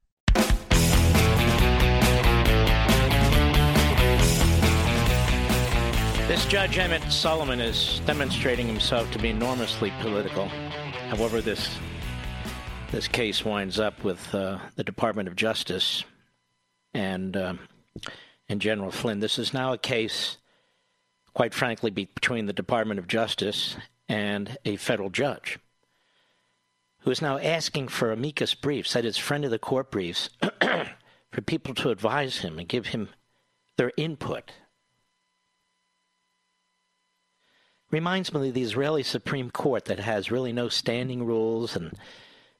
Judge Emmett Sullivan is demonstrating himself to be enormously political. However, this this case winds up with uh, the Department of Justice and um, and General Flynn. This is now a case, quite frankly, between the Department of Justice and a federal judge, who is now asking for amicus briefs, that is, friend of the court briefs, for people to advise him and give him their input reminds me of the Israeli Supreme Court that has really no standing rules and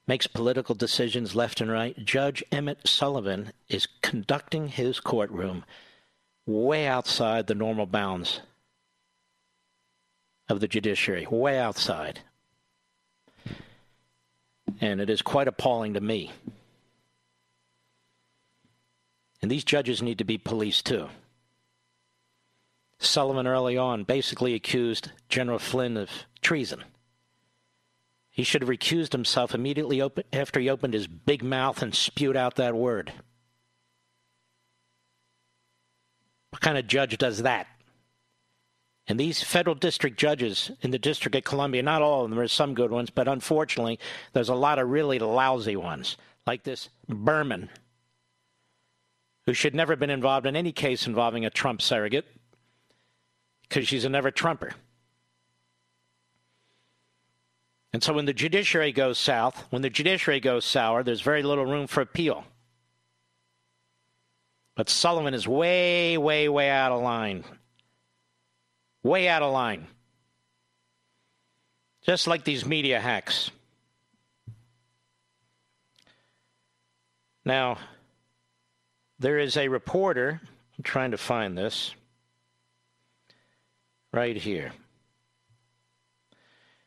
makes political decisions left and right. Judge Emmett Sullivan is conducting his courtroom way outside the normal bounds of the judiciary, way outside. And it is quite appalling to me. And these judges need to be policed too. Sullivan early on basically accused General Flynn of treason. He should have recused himself immediately open, after he opened his big mouth and spewed out that word. What kind of judge does that? And these federal district judges in the District of Columbia, not all of them, there's some good ones, but unfortunately, there's a lot of really lousy ones, like this Berman, who should never have been involved in any case involving a Trump surrogate because she's a never Trumper. And so when the judiciary goes south, when the judiciary goes sour, there's very little room for appeal. But Sullivan is way, way, way out of line. Way out of line. Just like these media hacks. Now, there is a reporter, I'm trying to find this right here.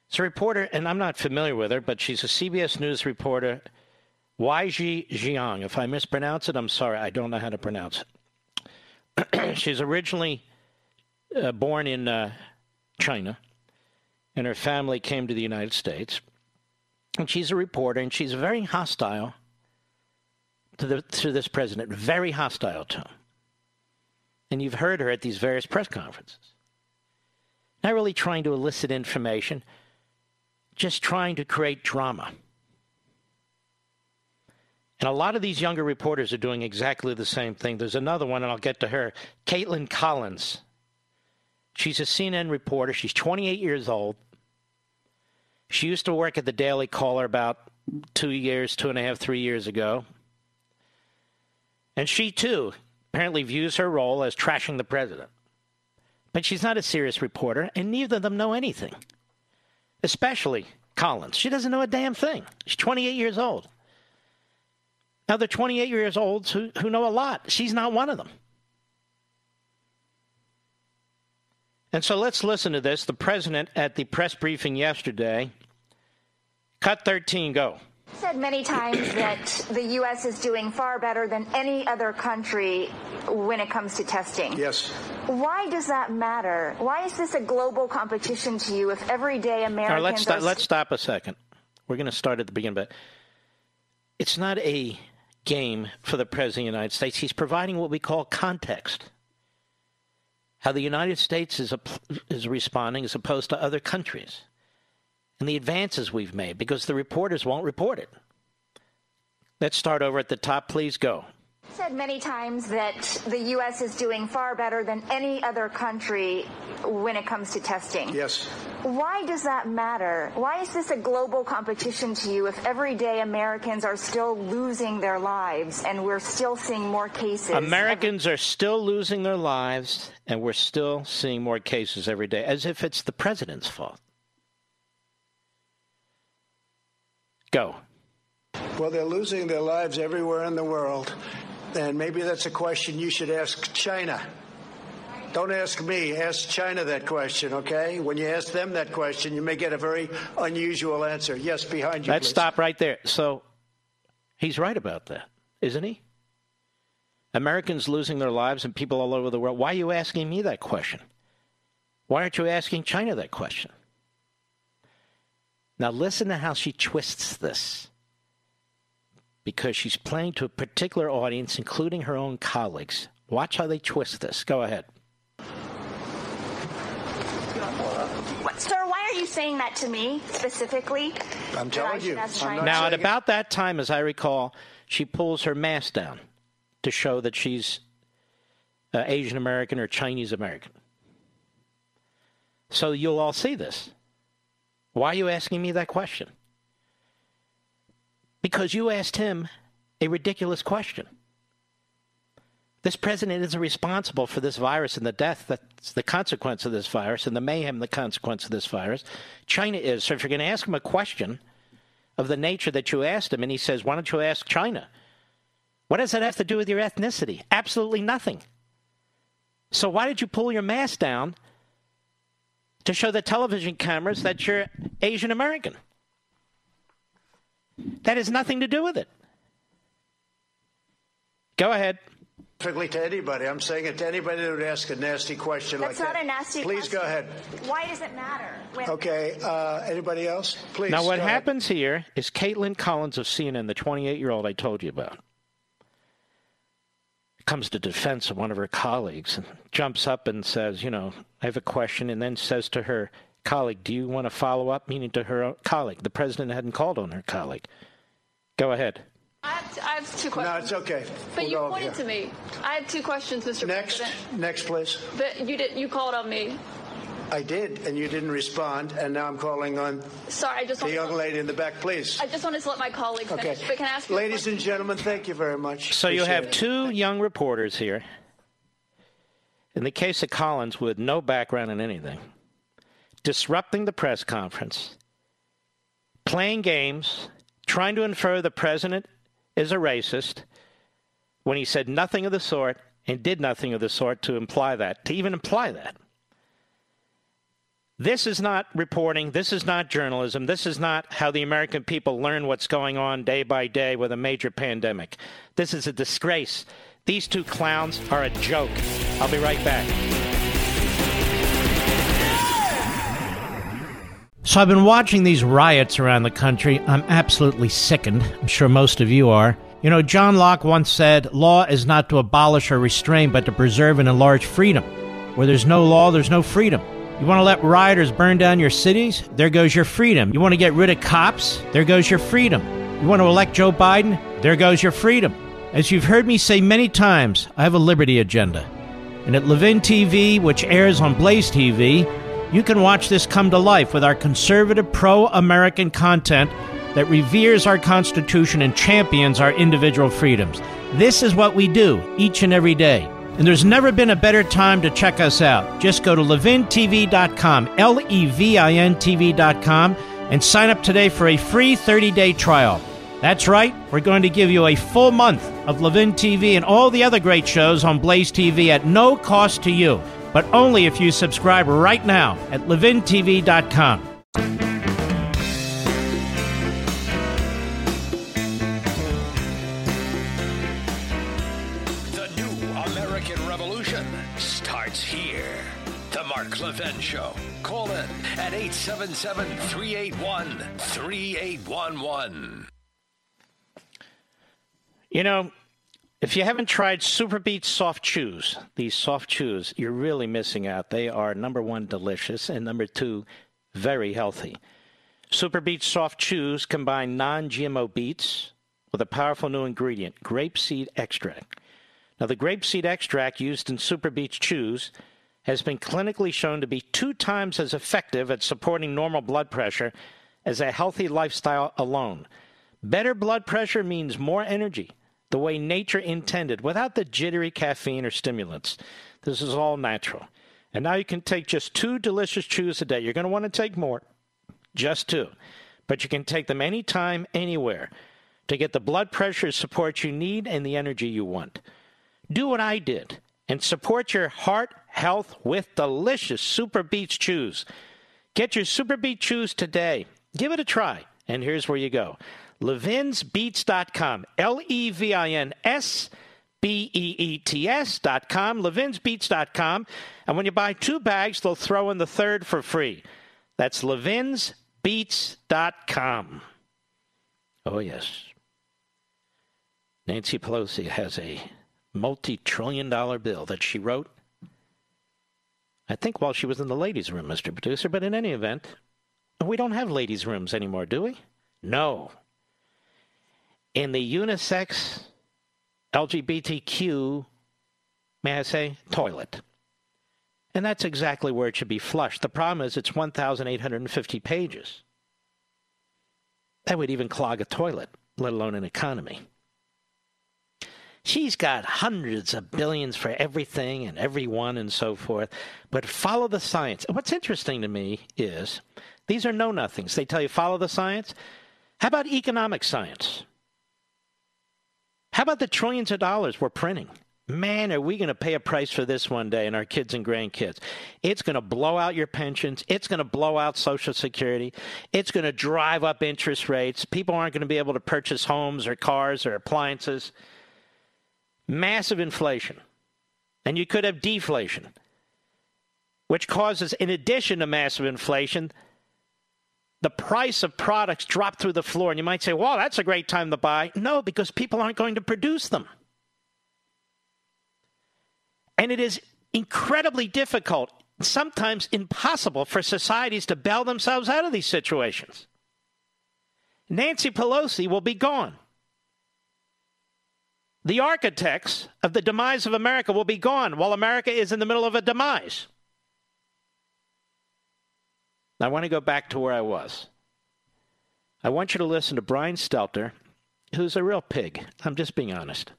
It's a reporter, and I'm not familiar with her, but she's a CBS News reporter, Weijia Jiang. If I mispronounce it, I'm sorry. I don't know how to pronounce it. she's originally uh, born in uh, China, and her family came to the United States. And she's a reporter, and she's very hostile to, the, to this president, very hostile to him. And you've heard her at these various press conferences. Not really trying to elicit information, just trying to create drama. And a lot of these younger reporters are doing exactly the same thing. There's another one, and I'll get to her Kaitlan Collins. She's a CNN reporter. She's 28 years old. She used to work at the Daily Caller about two years, two and a half, three years ago. And she, too, apparently views her role as trashing the president. But she's not a serious reporter, and neither of them know anything. Especially Collins. She doesn't know a damn thing. She's 28 years old. Now, they're 28 years old who, who know a lot. She's not one of them. And so let's listen to this. The president at the press briefing yesterday, cut 13, go. Said many times that the U.S. is doing far better than any other country when it comes to testing. Yes. Why does that matter? Why is this a global competition to you if everyday Americans All right, let's, st- are... let's stop a second. We're going to start at the beginning, but it's not a game for the President of the United States. He's providing what we call context. How the United States is, a, is responding as opposed to other countries and the advances we've made because the reporters won't report it. Let's start over at the top. Please go. said many times that the U.S. is doing far better than any other country when it comes to testing. Yes. Why does that matter? Why is this a global competition to you if everyday Americans are still losing their lives and we're still seeing more cases? Americans are still losing their lives and we're still seeing more cases every day, as if it's the president's fault. Go. Well, they're losing their lives everywhere in the world. And maybe that's a question you should ask China. Don't ask me, ask China that question, okay? When you ask them that question, you may get a very unusual answer. Yes, behind you. Let's please. stop right there. So he's right about that, isn't he? Americans losing their lives and people all over the world. Why are you asking me that question? Why aren't you asking China that question? Now, listen to how she twists this. Because she's playing to a particular audience, including her own colleagues. Watch how they twist this. Go ahead. What, sir, why are you saying that to me specifically? I'm telling you. ask I'm Now, at saying it- about that time, as I recall, she pulls her mask down to show that she's uh, Asian American or Chinese American. So you'll all see this. Why are you asking me that question? Because you asked him a ridiculous question. This president isn't responsible for this virus and the death that's the consequence of this virus and the mayhem, the consequence of this virus. China is. So if you're going to ask him a question of the nature that you asked him, and he says, Why don't you ask China? What does that have to do with your ethnicity? Absolutely nothing. So why did you pull your mask down to show the television cameras that you're Asian American? That has nothing to do with it. Go ahead. Specifically to anybody. I'm saying it to anybody that would ask a nasty question That's like not a nasty Please go ahead. Why does it matter? When- Okay. Uh, anybody else? Please. Now, what go ahead. happens here is Kaitlan Collins of CNN, the 28 year old I told you about, comes to defense of one of her colleagues and jumps up and says, You know, I have a question, and then says to her colleague, Do you want to follow up? Meaning to her colleague. The president hadn't called on her colleague. Go ahead. I have, I have two No, it's okay. But We'll you pointed to me. I have two questions, Mr. Next. President. Next, please. But you did. You called on me. I did, and you didn't respond, and now I'm calling on Sorry, I just the want. young lady in the back, please. I just wanted to let my colleague Okay. finish. But can I ask you Ladies question? and gentlemen, thank you very much. So you have it. two young reporters here. In the case of Collins, with no background in anything, disrupting the press conference, playing games, trying to infer the president is a racist when he said nothing of the sort and did nothing of the sort to imply that, to even imply that. This is not reporting. This is not journalism. This is not how the American people learn what's going on day by day with a major pandemic. This is a disgrace. These two clowns are a joke. I'll be right back. So I've been watching these riots around the country. I'm absolutely sickened. I'm sure most of you are. You know, John Locke once said, Law is not to abolish or restrain, but to preserve and enlarge freedom. Where there's no law, there's no freedom. You want to let rioters burn down your cities? There goes your freedom. You want to get rid of cops? There goes your freedom. You want to elect Joe Biden? There goes your freedom. As you've heard me say many times, I have a liberty agenda. And at Levin TV, which airs on Blaze TV, you can watch this come to life with our conservative, pro American content that reveres our Constitution and champions our individual freedoms. This is what we do each and every day. And there's never been a better time to check us out. Just go to levintv.com, L E V I N TV.com, and sign up today for a free 30 day trial. That's right, we're going to give you a full month of Levin TV and all the other great shows on Blaze TV at no cost to you, but only if you subscribe right now at levintv.com. 877 381 3811. You know, if you haven't tried SuperBeets soft chews, these soft chews, you're really missing out. They are number one, delicious, and number two, very healthy. SuperBeets soft chews combine non GMO beets with a powerful new ingredient, grapeseed extract. Now, the grapeseed extract used in SuperBeets chews has been clinically shown to be two times as effective at supporting normal blood pressure as a healthy lifestyle alone. Better blood pressure means more energy, the way nature intended, without the jittery caffeine or stimulants. This is all natural. And now you can take just two delicious chews a day. You're going to want to take more, just two. But you can take them anytime, anywhere to get the blood pressure support you need and the energy you want. Do what I did and support your heart health with delicious SuperBeets Chews. Get your Super Beat Chews today. Give it a try. And here's where you go levinsbeets.com. L E V I N S B E E T S.com. levinsbeets.com. And when you buy two bags, they'll throw in the third for free. That's levinsbeets.com. Oh, yes. Nancy Pelosi has a multi trillion dollar bill that she wrote. I think while she was in the ladies' room, Mr. Producer, but in any event, we don't have ladies' rooms anymore, do we? No. In the unisex LGBTQ, may I say, toilet. And that's exactly where it should be flushed. The problem is it's 1,850 pages. That would even clog a toilet, let alone an economy. She's got hundreds of billions for everything and everyone and so forth, but follow the science. What's interesting to me is these are know nothings. They tell you follow the science. How about economic science? How about the trillions of dollars we're printing? Man, are we going to pay a price for this one day and our kids and grandkids? It's going to blow out your pensions. It's going to blow out Social Security. It's going to drive up interest rates. People aren't going to be able to purchase homes or cars or appliances massive inflation, and you could have deflation, which causes, in addition to massive inflation, the price of products drop through the floor. And you might say, well, that's a great time to buy. No, because people aren't going to produce them. And it is incredibly difficult, sometimes impossible, for societies to bail themselves out of these situations. Nancy Pelosi will be gone. The architects of the demise of America will be gone while America is in the middle of a demise. I want to go back to where I was. I want you to listen to Brian Stelter, who's a real pig. I'm just being honest.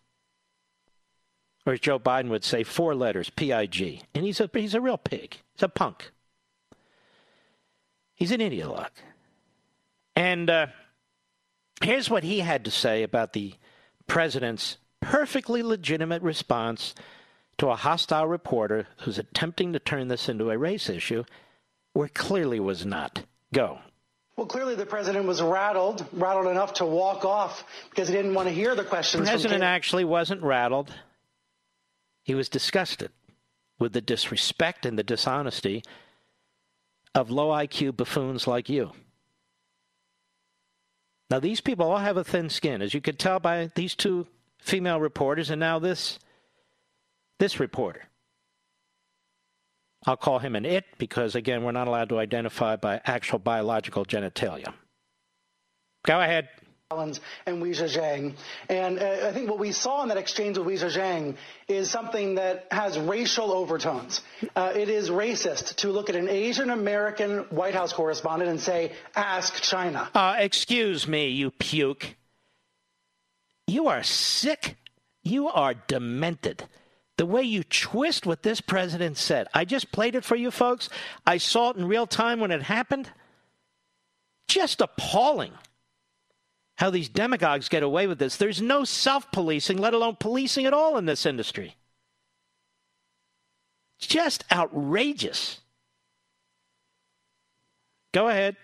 Or as Joe Biden would say, four letters, P I G. And he's a, he's a real pig. He's a punk. He's an ideologue. And uh, here's what he had to say about the president's perfectly legitimate response to a hostile reporter who's attempting to turn this into a race issue where clearly was not. Go. Well, clearly the president was rattled, rattled enough to walk off because he didn't want to hear the questions. The president actually wasn't rattled. He was disgusted with the disrespect and the dishonesty of low IQ buffoons like you. Now, these people all have a thin skin, as you could tell by these two female reporters, and now this this reporter. I'll call him an it because again, we're not allowed to identify by actual biological genitalia. Go ahead. Collins And Weijia Jiang. And uh, I think what we saw in that exchange with Weijia Jiang is something that has racial overtones. Uh, it is racist to look at an Asian American White House correspondent and say, ask China. Uh, excuse me, you puke. You are sick. You are demented. The way you twist what this president said. I just played it for you folks. I saw it in real time when it happened. Just appalling how these demagogues get away with this. There's no self policing, let alone policing at all in this industry. Just outrageous. Go ahead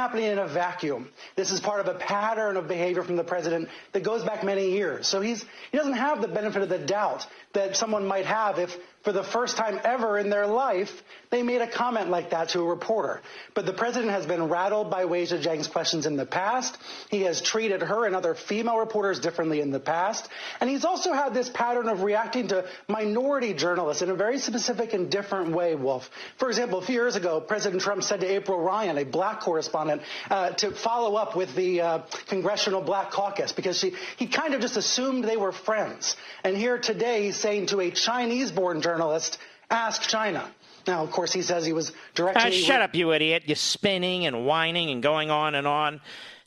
happening in a vacuum. This is part of a pattern of behavior from the president that goes back many years. So he's, he doesn't have the benefit of the doubt that someone might have if for the first time ever in their life, they made a comment like that to a reporter. But the president has been rattled by Weijia Jiang's questions in the past. He has treated her and other female reporters differently in the past. And he's also had this pattern of reacting to minority journalists in a very specific and different way, Wolf. For example, a few years ago, President Trump said to April Ryan, a black correspondent, uh, to follow up with the uh, Congressional Black Caucus because she, he kind of just assumed they were friends. And here today, he's saying to a Chinese born journalist, ask China. Now, of course, he says he was directing. Uh, shut up, you idiot. You're spinning and whining and going on and on,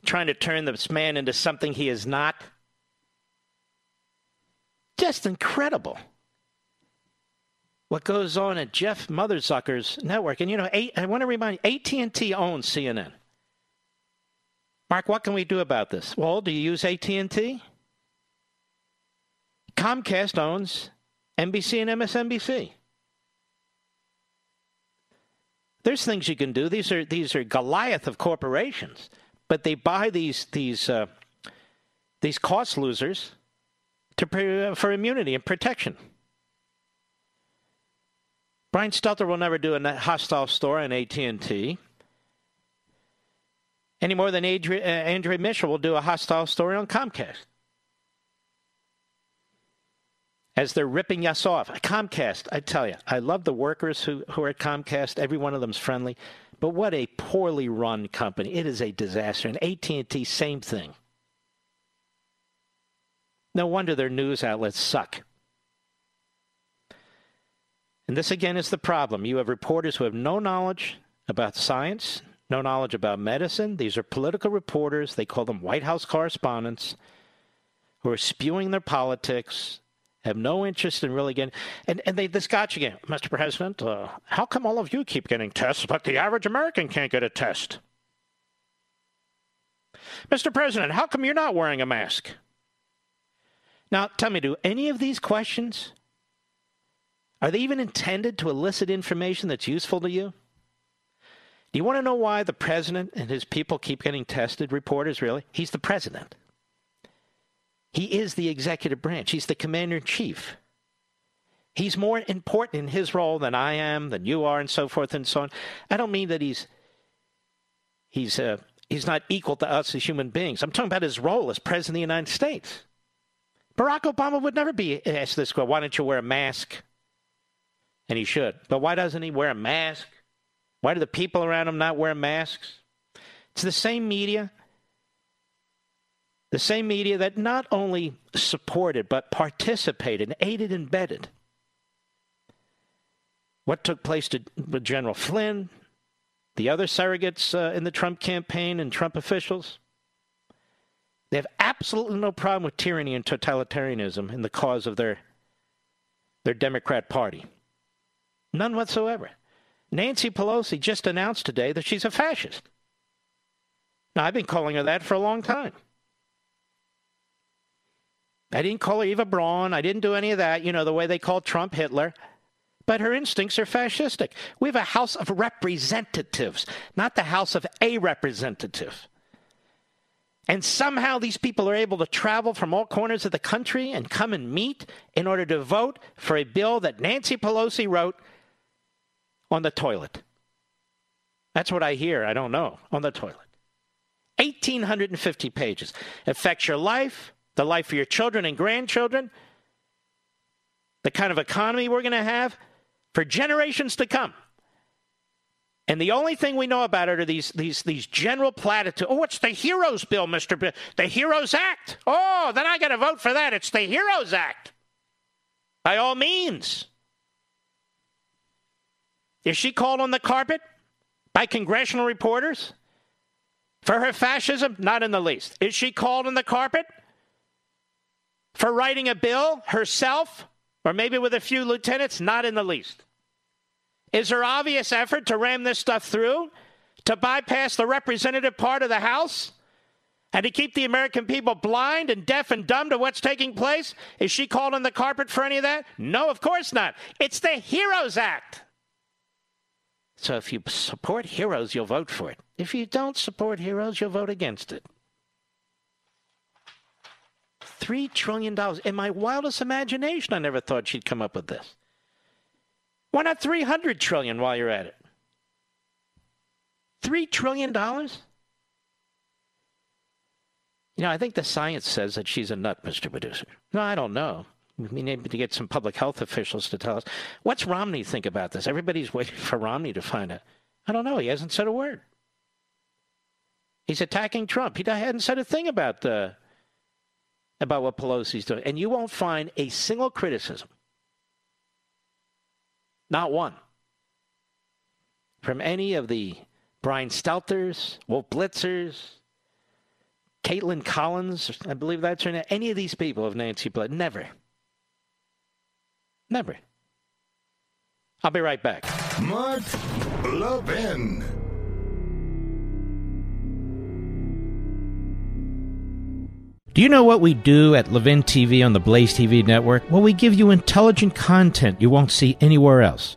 trying to turn this man into something he is not. Just incredible. What goes on at Jeff Motherzucker's network. And, you know, I want to remind you, AT&T owns CNN. Mark, what can we do about this? Well, do you use AT&T? Comcast owns NBC and MSNBC. There's things you can do. These are these are Goliath of corporations, but they buy these these uh, these cost losers to for immunity and protection. Brian Stelter will never do a hostile story on AT&T any more than Adri- uh, Andrea Mitchell will do a hostile story on Comcast as they're ripping us off. Comcast, I tell you, I love the workers who, who are at Comcast. Every one of them's friendly. But what a poorly run company. It is a disaster. And AT&T, same thing. No wonder their news outlets suck. And this again is the problem. You have reporters who have no knowledge about science, no knowledge about medicine. These are political reporters. They call them White House correspondents who are spewing their politics have no interest in really getting. And, and they, this gotcha game, Mr. President, uh, how come all of you keep getting tests, but the average American can't get a test? Mr. President, how come you're not wearing a mask? Now, tell me, do any of these questions are they even intended to elicit information that's useful to you? Do you want to know why the president and his people keep getting tested? Reporters, really? He's the president. He is the executive branch, he's the commander in chief. He's more important in his role than I am, than you are, and so forth and so on. I don't mean that he's he's uh, he's not equal to us as human beings. I'm talking about his role as president of the United States. Barack Obama would never be asked this question: Why don't you wear a mask? And he should, but why doesn't he wear a mask? Why do the people around him not wear masks? It's the same media the same media that not only supported, but participated, aided, and abetted what took place to, with General Flynn, the other surrogates uh, in the Trump campaign, and Trump officials. They have absolutely no problem with tyranny and totalitarianism in the cause of their, their Democrat Party. None whatsoever. Nancy Pelosi just announced today that she's a fascist. Now, I've been calling her that for a long time. I didn't call her Eva Braun. I didn't do any of that, you know, the way they called Trump Hitler. But her instincts are fascistic. We have a House of Representatives, not the House of a Representative. And somehow these people are able to travel from all corners of the country and come and meet in order to vote for a bill that Nancy Pelosi wrote on the toilet. That's what I hear. I don't know. On the toilet. 1,850 pages. Affects your life, the life of your children and grandchildren, the kind of economy we're going to have for generations to come. And the only thing we know about it are these these these general platitudes. Oh, it's the Heroes Bill, Mister. B- the Heroes Act. Oh, then I got to vote for that. It's the Heroes Act. By all means. Is she called on the carpet by congressional reporters for her fascism? Not in the least. Is she called on the carpet for writing a bill herself, or maybe with a few lieutenants? Not in the least. Is her obvious effort to ram this stuff through, to bypass the representative part of the House, and to keep the American people blind and deaf and dumb to what's taking place? Is she called on the carpet for any of that? No, of course not. It's the HEROES Act. So if you support heroes, you'll vote for it. If you don't support heroes, you'll vote against it. $3 trillion. In my wildest imagination, I never thought she'd come up with this. Why not 300 trillion while you're at it? 3 trillion dollars? You know, I think the science says that she's a nut, Mr. Producer. No, I don't know. We need to get some public health officials to tell us. What's Romney think about this? Everybody's waiting for Romney to find out. I don't know. He hasn't said a word. He's attacking Trump. He hadn't said a thing about the about what Pelosi's doing, and you won't find a single criticism, not one, from any of the Brian Stelters, Wolf Blitzers, Kaitlan Collins, I believe that's her name. Any of these people of Nancy Pelosi, never, never. I'll be right back. Mark Levin. Do you know what we do at Levin TV on the Blaze TV network? Well, we give you intelligent content you won't see anywhere else.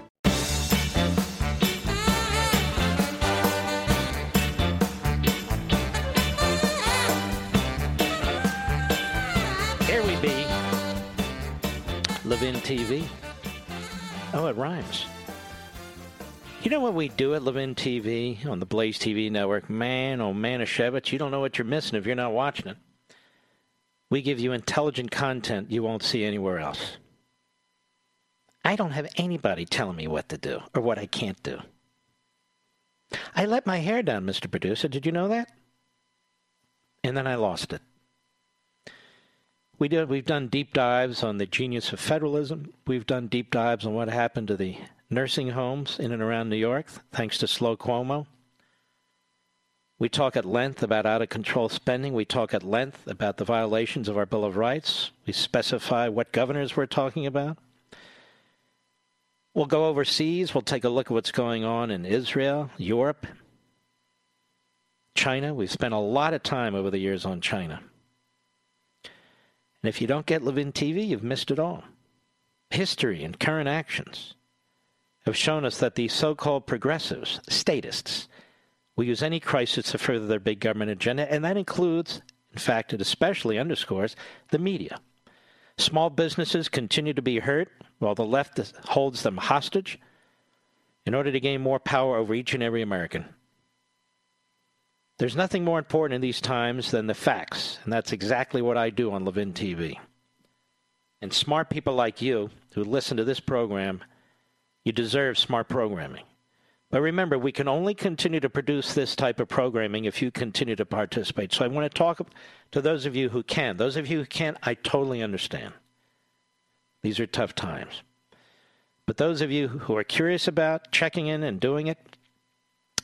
Oh, it rhymes. You know what we do at Levin TV on the Blaze TV network? Man, oh man, Shevitz, you don't know what you're missing if you're not watching it. We give you intelligent content you won't see anywhere else. I don't have anybody telling me what to do or what I can't do. I let my hair down, Mr. Producer. Did you know that? And then I lost it. We did, we've done deep dives on the genius of federalism. We've done deep dives on what happened to the nursing homes in and around New York, thanks to Slow Cuomo. We talk at length about out of control spending. We talk at length about the violations of our Bill of Rights. We specify what governors we're talking about. We'll go overseas. We'll take a look at what's going on in Israel, Europe, China. We've spent a lot of time over the years on China. And if you don't get Levin TV, you've missed it all. History and current actions have shown us that these so called progressives, statists, will use any crisis to further their big government agenda, and that includes, in fact, it especially underscores the media. Small businesses continue to be hurt while the left holds them hostage in order to gain more power over each and every American. There's nothing more important in these times than the facts, and that's exactly what I do on Levin TV. And smart people like you who listen to this program, you deserve smart programming. But remember, we can only continue to produce this type of programming if you continue to participate. So I want to talk to those of you who can. Those of you who can't, I totally understand. These are tough times. But those of you who are curious about checking in and doing it,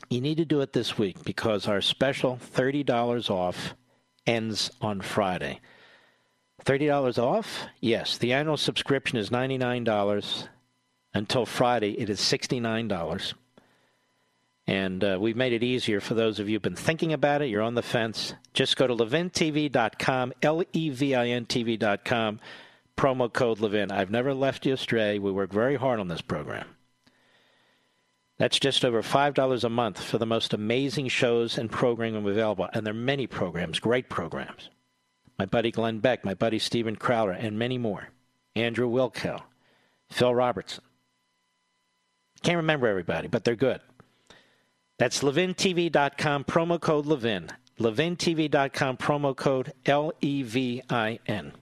you need to do it this week because our special $30 off ends on Friday. $30 off? Yes. The annual subscription is $99. Until Friday, it is $69. And uh, we've made it easier for those of you who've been thinking about it. You're on the fence. Just go to levintv.com, L E V I N TV.com, promo code Levin. I've never left you astray. We work very hard on this program. That's just over $5 a month for the most amazing shows and programming available. And there are many programs, great programs. My buddy Glenn Beck, my buddy Steven Crowder, and many more. Andrew Wilkow, Phil Robertson. Can't remember everybody, but they're good. That's levintv.com, promo code Levin. levintv.com, promo code L E V I N.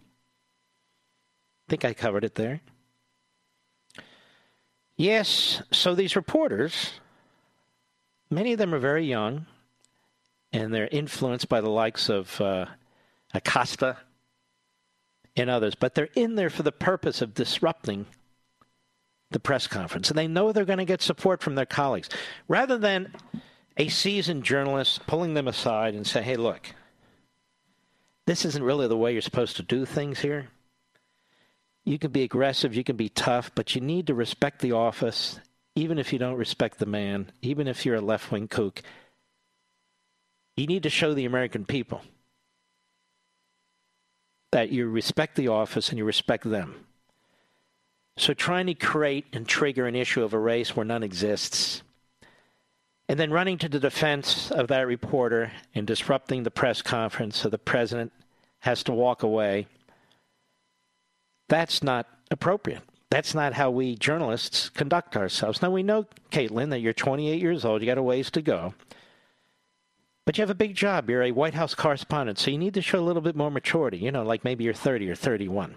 think I covered it there. Yes, so these reporters, many of them are very young, and they're influenced by the likes of uh, Acosta and others, but they're in there for the purpose of disrupting the press conference. And they know they're going to get support from their colleagues. Rather than a seasoned journalist pulling them aside and say, hey, look, this isn't really the way you're supposed to do things here. You can be aggressive, you can be tough, but you need to respect the office, even if you don't respect the man, even if you're a left wing kook. You need to show the American people that you respect the office and you respect them. So trying to create and trigger an issue of a race where none exists, and then running to the defense of that reporter and disrupting the press conference so the president has to walk away, that's not appropriate. That's not how we journalists conduct ourselves. Now, we know, Kaitlan, that you're 28 years old, you got a ways to go. But you have a big job. You're a White House correspondent, so you need to show a little bit more maturity. You know, like maybe you're 30 or 31.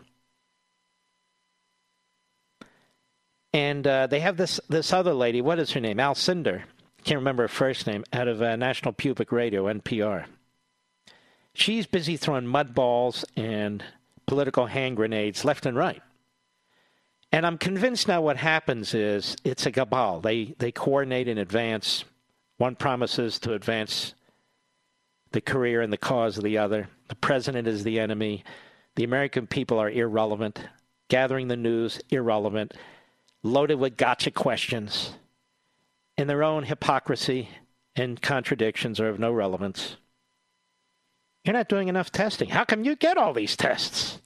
And uh, they have this this other lady. What is her name? Al Alcindor. Can't remember her first name. Out of uh, National Public Radio (NPR). She's busy throwing mud balls and political hand grenades left and right. And I'm convinced now what happens is it's a cabal. They they coordinate in advance. One promises to advance the career and the cause of the other. The president is the enemy. The American people are irrelevant. Gathering the news, irrelevant. Loaded with gotcha questions. And their own hypocrisy and contradictions are of no relevance. You're not doing enough testing. How come you get all these tests?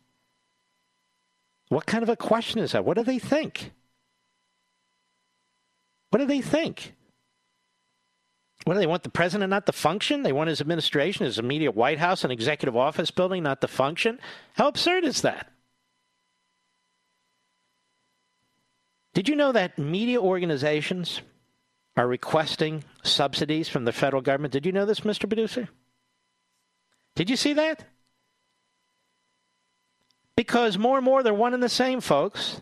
What kind of a question is that? What do they think? What do they think? What do they want the president not to function? They want his administration, his immediate White House and executive office building not to function? How absurd is that? Did you know that media organizations are requesting subsidies from the federal government? Did you know this, Mr. Producer? Did you see that? Because more and more they're one and the same, folks.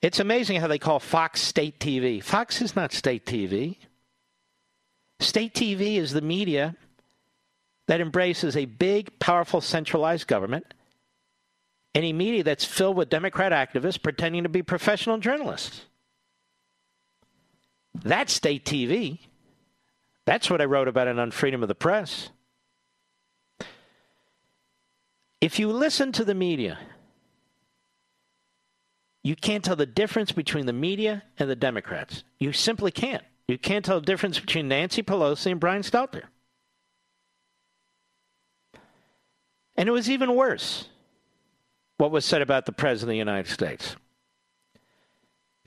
It's amazing how they call Fox state TV. Fox is not state TV. State TV is the media that embraces a big, powerful, centralized government and a media that's filled with Democrat activists pretending to be professional journalists. That's state TV. That's what I wrote about it on Freedom of the Press. If you listen to the media, you can't tell the difference between the media and the Democrats. You simply can't. You can't tell the difference between Nancy Pelosi and Brian Stelter. And it was even worse what was said about the President of the United States.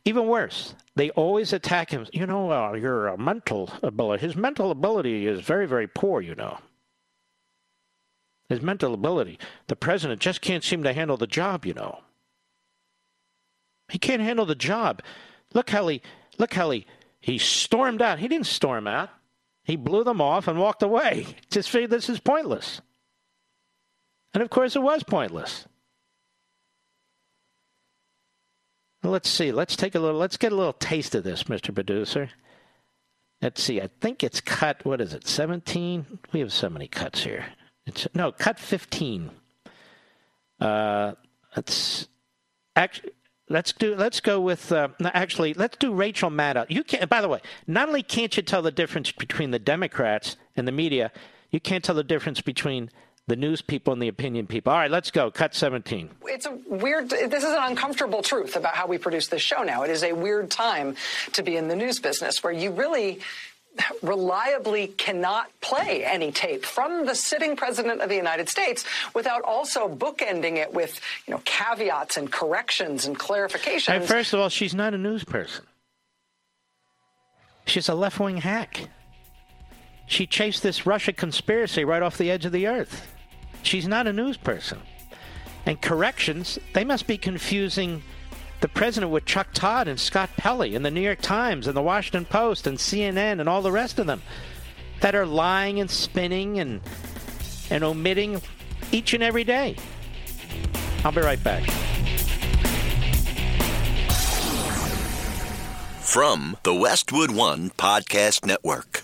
Even worse, they always attack him. You know, uh, your mental ability, his mental ability is very, very poor, you know. His mental ability. The president just can't seem to handle the job, you know. He can't handle the job. Look how he, look how he he stormed out. He didn't storm out. He blew them off and walked away. Just figured this is pointless. And of course, it was pointless. let's see. Let's take a little. Let's get a little taste of this, Mr. Producer. Let's see. I think it's cut. What is it? Seventeen. We have so many cuts here. It's no cut fifteen. Uh, let's actually. Let's do. Let's go with. Uh, actually, let's do Rachel Maddow. You can. By the way, not only can't you tell the difference between the Democrats and the media, you can't tell the difference between the news people and the opinion people. All right, let's go. Cut 17. It's a weird, this is an uncomfortable truth about how we produce this show now. It is a weird time to be in the news business where you really reliably cannot play any tape from the sitting president of the United States without also bookending it with, you know, caveats and corrections and clarifications. And first of all, she's not a news person. She's a left-wing hack. She chased this Russia conspiracy right off the edge of the earth. She's not a news person. And corrections, they must be confusing the president with Chuck Todd and Scott Pelley and the New York Times and the Washington Post and CNN and all the rest of them that are lying and spinning and and omitting each and every day. I'll be right back. From the Westwood One Podcast Network.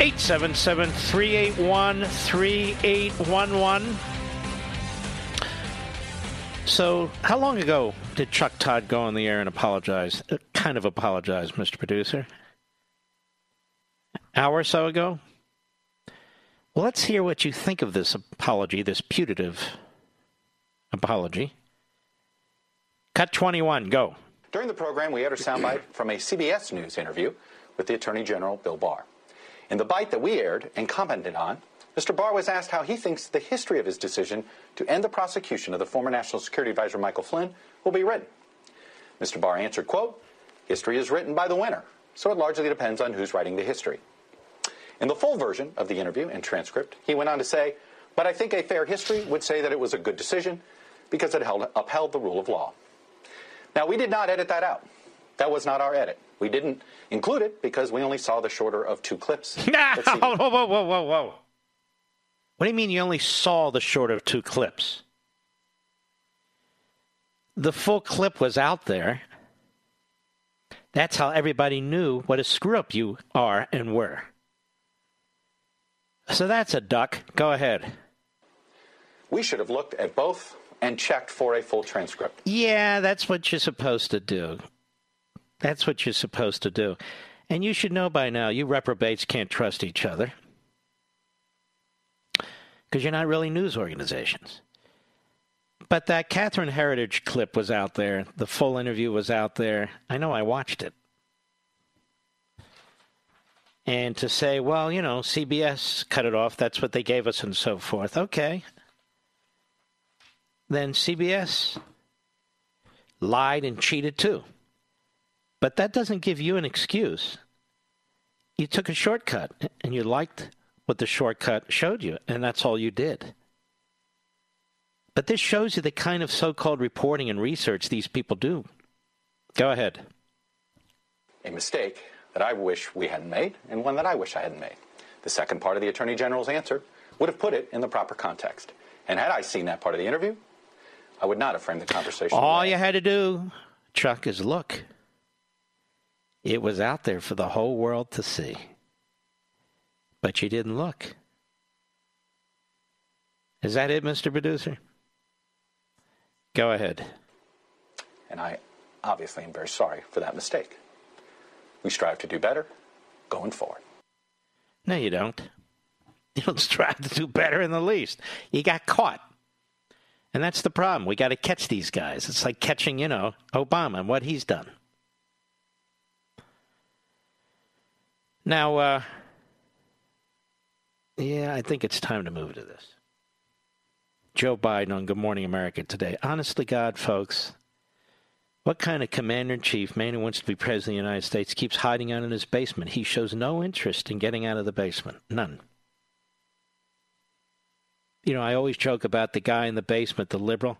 877 381 3811. So, how long ago did Chuck Todd go on the air and apologize? Uh, kind of apologize, Mr. Producer. Hour or so ago? Well, let's hear what you think of this apology, this putative apology. Cut 21, go. During the program, we had a soundbite from a CBS News interview with the Attorney General Bill Barr. In the bite that we aired and commented on, Mr. Barr was asked how he thinks the history of his decision to end the prosecution of the former National Security Advisor Michael Flynn will be written. Mr. Barr answered, quote, History is written by the winner, so it largely depends on who's writing the history. In the full version of the interview and transcript, he went on to say, but I think a fair history would say that it was a good decision because it held, upheld the rule of law. Now, we did not edit that out. That was not our edit. We didn't include it because we only saw the shorter of two clips. whoa, whoa, whoa, whoa, whoa, whoa. What do you mean you only saw the shorter of two clips? The full clip was out there. That's how everybody knew what a screw up you are and were. So that's a duck. Go ahead. We should have looked at both and checked for a full transcript. Yeah, that's what you're supposed to do. That's what you're supposed to do. And you should know by now, you reprobates can't trust each other. Because you're not really news organizations. But that Catherine Herridge clip was out there. The full interview was out there. I know I watched it. And to say, well, you know, CBS cut it off, that's what they gave us, and so forth. Okay. Then CBS lied and cheated too. But that doesn't give you an excuse. You took a shortcut and you liked what the shortcut showed you, and that's all you did. But this shows you the kind of so called reporting and research these people do. Go ahead. A mistake that I wish we hadn't made, and one that I wish I hadn't made. The second part of the Attorney General's answer would have put it in the proper context. And had I seen that part of the interview, I would not have framed the conversation. All you had to do, Chuck, is look. It was out there for the whole world to see. But you didn't look. Is that it, Mr. Producer? Go ahead. And I obviously am very sorry for that mistake. We strive to do better going forward. No, you don't. You don't strive to do better in the least. You got caught. And that's the problem. We got to catch these guys. It's like catching, you know, Obama and what he's done. Now, uh, yeah, I think it's time to move to this. Joe Biden on Good Morning America today. Honestly, God, folks, what kind of commander in chief, man who wants to be president of the United States, keeps hiding out in his basement? He shows no interest in getting out of the basement. None. You know, I always joke about the guy in the basement, the liberal.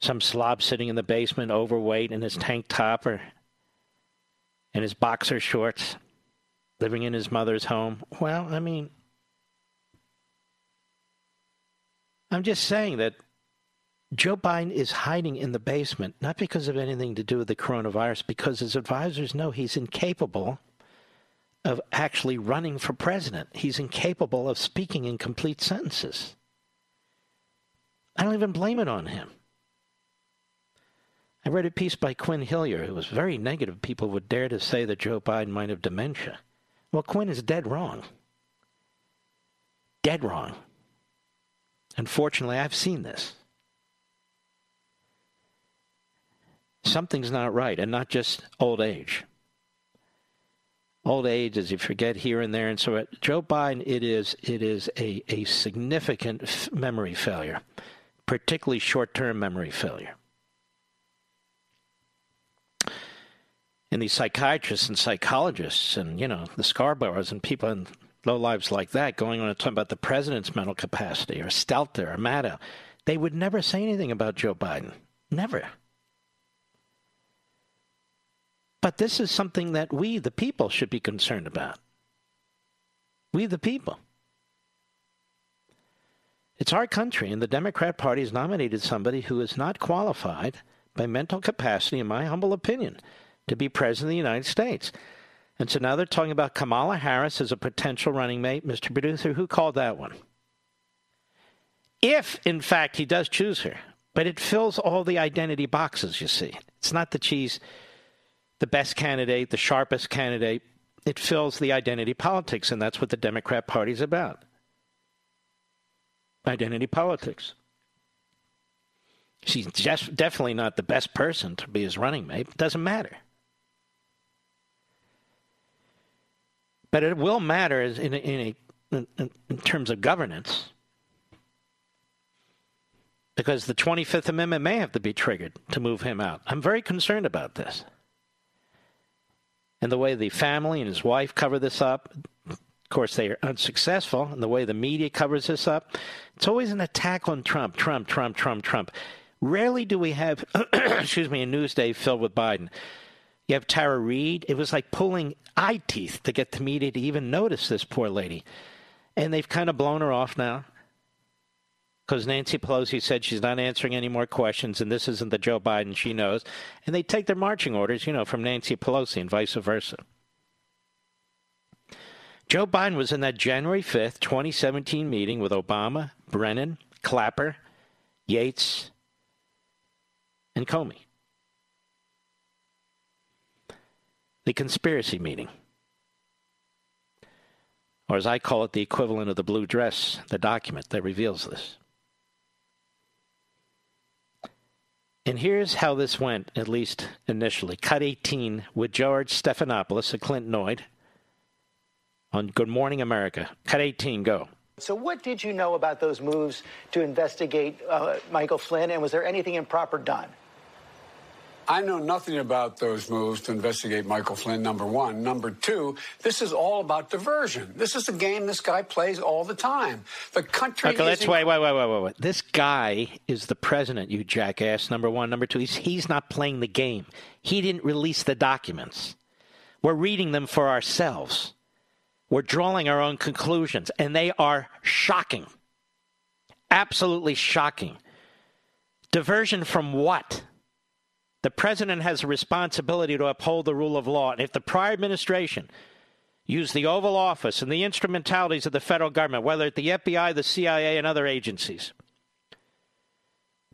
Some slob sitting in the basement, overweight, in his tank top or in his boxer shorts, living in his mother's home. Well, I mean, I'm just saying that Joe Biden is hiding in the basement, not because of anything to do with the coronavirus, because his advisors know he's incapable of actually running for president. He's incapable of speaking in complete sentences. I don't even blame it on him. I read a piece by Quin Hillyer who was very negative. People would dare to say that Joe Biden might have dementia. Well, Quin is dead wrong. Dead wrong. Unfortunately, I've seen this. something's not right, and not just old age. Old age, as you forget here and there, and so uh, Joe Biden, it is it is a a significant memory failure, particularly short-term memory failure. And these psychiatrists and psychologists, and you know the Scarboroughs and people in low lives like that, going on and talking about the president's mental capacity, or Stelter, or Maddow, they would never say anything about Joe Biden. Never. But this is something that we, the people, should be concerned about. We, the people. It's our country, and the Democrat Party has nominated somebody who is not qualified by mental capacity, in my humble opinion, to be president of the United States. And so now they're talking about Kamala Harris as a potential running mate. Mr. Producer, who called that one? If, in fact, he does choose her, but it fills all the identity boxes, you see. It's not that she's the best candidate, the sharpest candidate. It fills the identity politics, and that's what the Democrat Party is about. Identity politics. She's just definitely not the best person to be his running mate. It doesn't matter. But it will matter in in, a, in, in terms of governance because the 25th Amendment may have to be triggered to move him out. I'm very concerned about this. And the way the family and his wife cover this up, of course, they are unsuccessful. And the way the media covers this up, it's always an attack on Trump, Trump, Trump, Trump, Trump. Rarely do we have, excuse me, a news day filled with Biden. You have Tara Reade. It was like pulling eye teeth to get the media to even notice this poor lady. And they've kind of blown her off now because Nancy Pelosi said she's not answering any more questions, and this isn't the Joe Biden she knows. And they take their marching orders, you know, from Nancy Pelosi and vice versa. Joe Biden was in that January 5th, 2017 meeting with Obama, Brennan, Clapper, Yates, and Comey. The conspiracy meeting. Or as I call it, the equivalent of the blue dress, the document that reveals this. And here's how this went, at least initially. Cut 18 with George Stephanopoulos, a Clintenoid, on Good Morning America. Cut 18, go. So, what did you know about those moves to investigate uh, Michael Flynn, and was there anything improper done? I know nothing about those moves to investigate Michael Flynn, number one. Number two, this is all about diversion. This is a game this guy plays all the time. The country. Okay, let's wait, wait, wait, wait, wait, wait. This guy is the president, you jackass, number one. Number two, he's, he's not playing the game. He didn't release the documents. We're reading them for ourselves. We're drawing our own conclusions, and they are shocking. Absolutely shocking. Diversion from what? The president has a responsibility to uphold the rule of law. And if the prior administration used the Oval Office and the instrumentalities of the federal government, whether at the FBI, the CIA, and other agencies,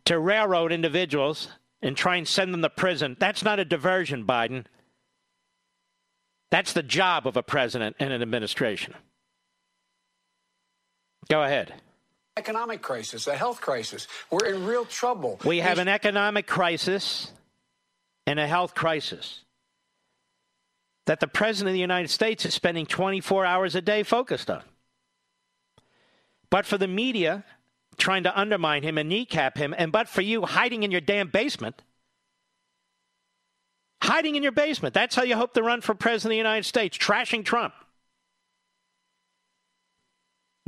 to railroad individuals and try and send them to prison, that's not a diversion, Biden. That's the job of a president and an administration. Go ahead. Economic crisis, a health crisis. We're in real trouble. We have an economic crisis and a health crisis that the President of the United States is spending 24 hours a day focused on. But for the media trying to undermine him and kneecap him, and but for you hiding in your damn basement, hiding in your basement, that's how you hope to run for President of the United States, trashing Trump.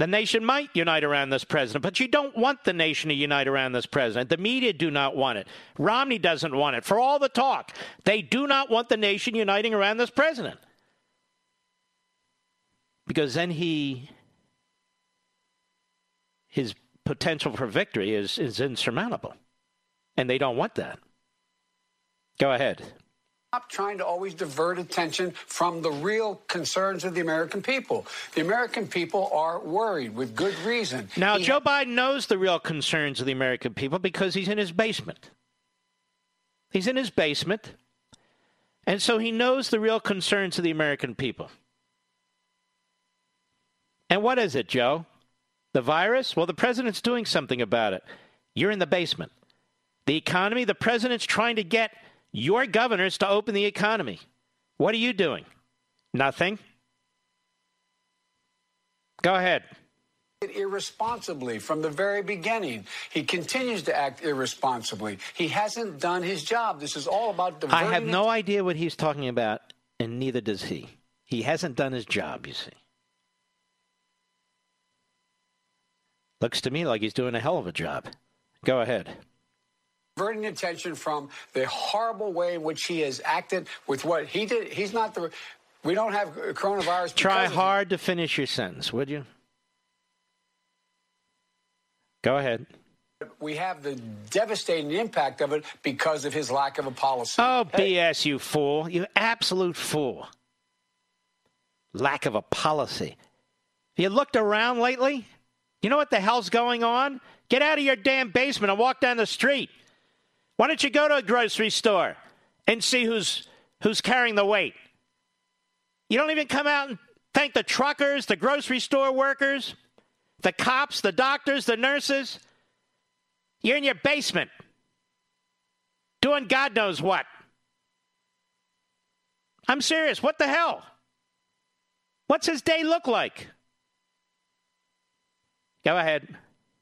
The nation might unite around this president, but you don't want the nation to unite around this president. The media do not want it. Romney doesn't want it. For all the talk, they do not want the nation uniting around this president. Because then he his potential for victory is, is insurmountable. And they don't want that. Go ahead. Stop trying to always divert attention from the real concerns of the American people. The American people are worried with good reason. Now, He- Joe Biden knows the real concerns of the American people because he's in his basement. He's in his basement. And so he knows the real concerns of the American people. And what is it, Joe? The virus? Well, the president's doing something about it. You're in the basement. The economy, the president's trying to get your governors to open the economy. What are you doing? Nothing. Go ahead. Irresponsibly from the very beginning. He continues to act irresponsibly. He hasn't done his job. This is all about diverting. I have no idea what he's talking about, and neither does he. He hasn't done his job, you see. Looks to me like he's doing a hell of a job. Go ahead. Diverting attention from the horrible way in which he has acted with what he did. He's not the. We don't have coronavirus. Try hard to finish your sentence, would you? Go ahead. We have the devastating impact of it because of his lack of a policy. Oh, BS, you fool. You absolute fool. Lack of a policy. Have you looked around lately? You know what the hell's going on? Get out of your damn basement and walk down the street. Why don't you go to a grocery store and see who's who's carrying the weight? You don't even come out and thank the truckers, the grocery store workers, the cops, the doctors, the nurses. You're in your basement doing God knows what. I'm serious. What the hell? What's his day look like? Go ahead.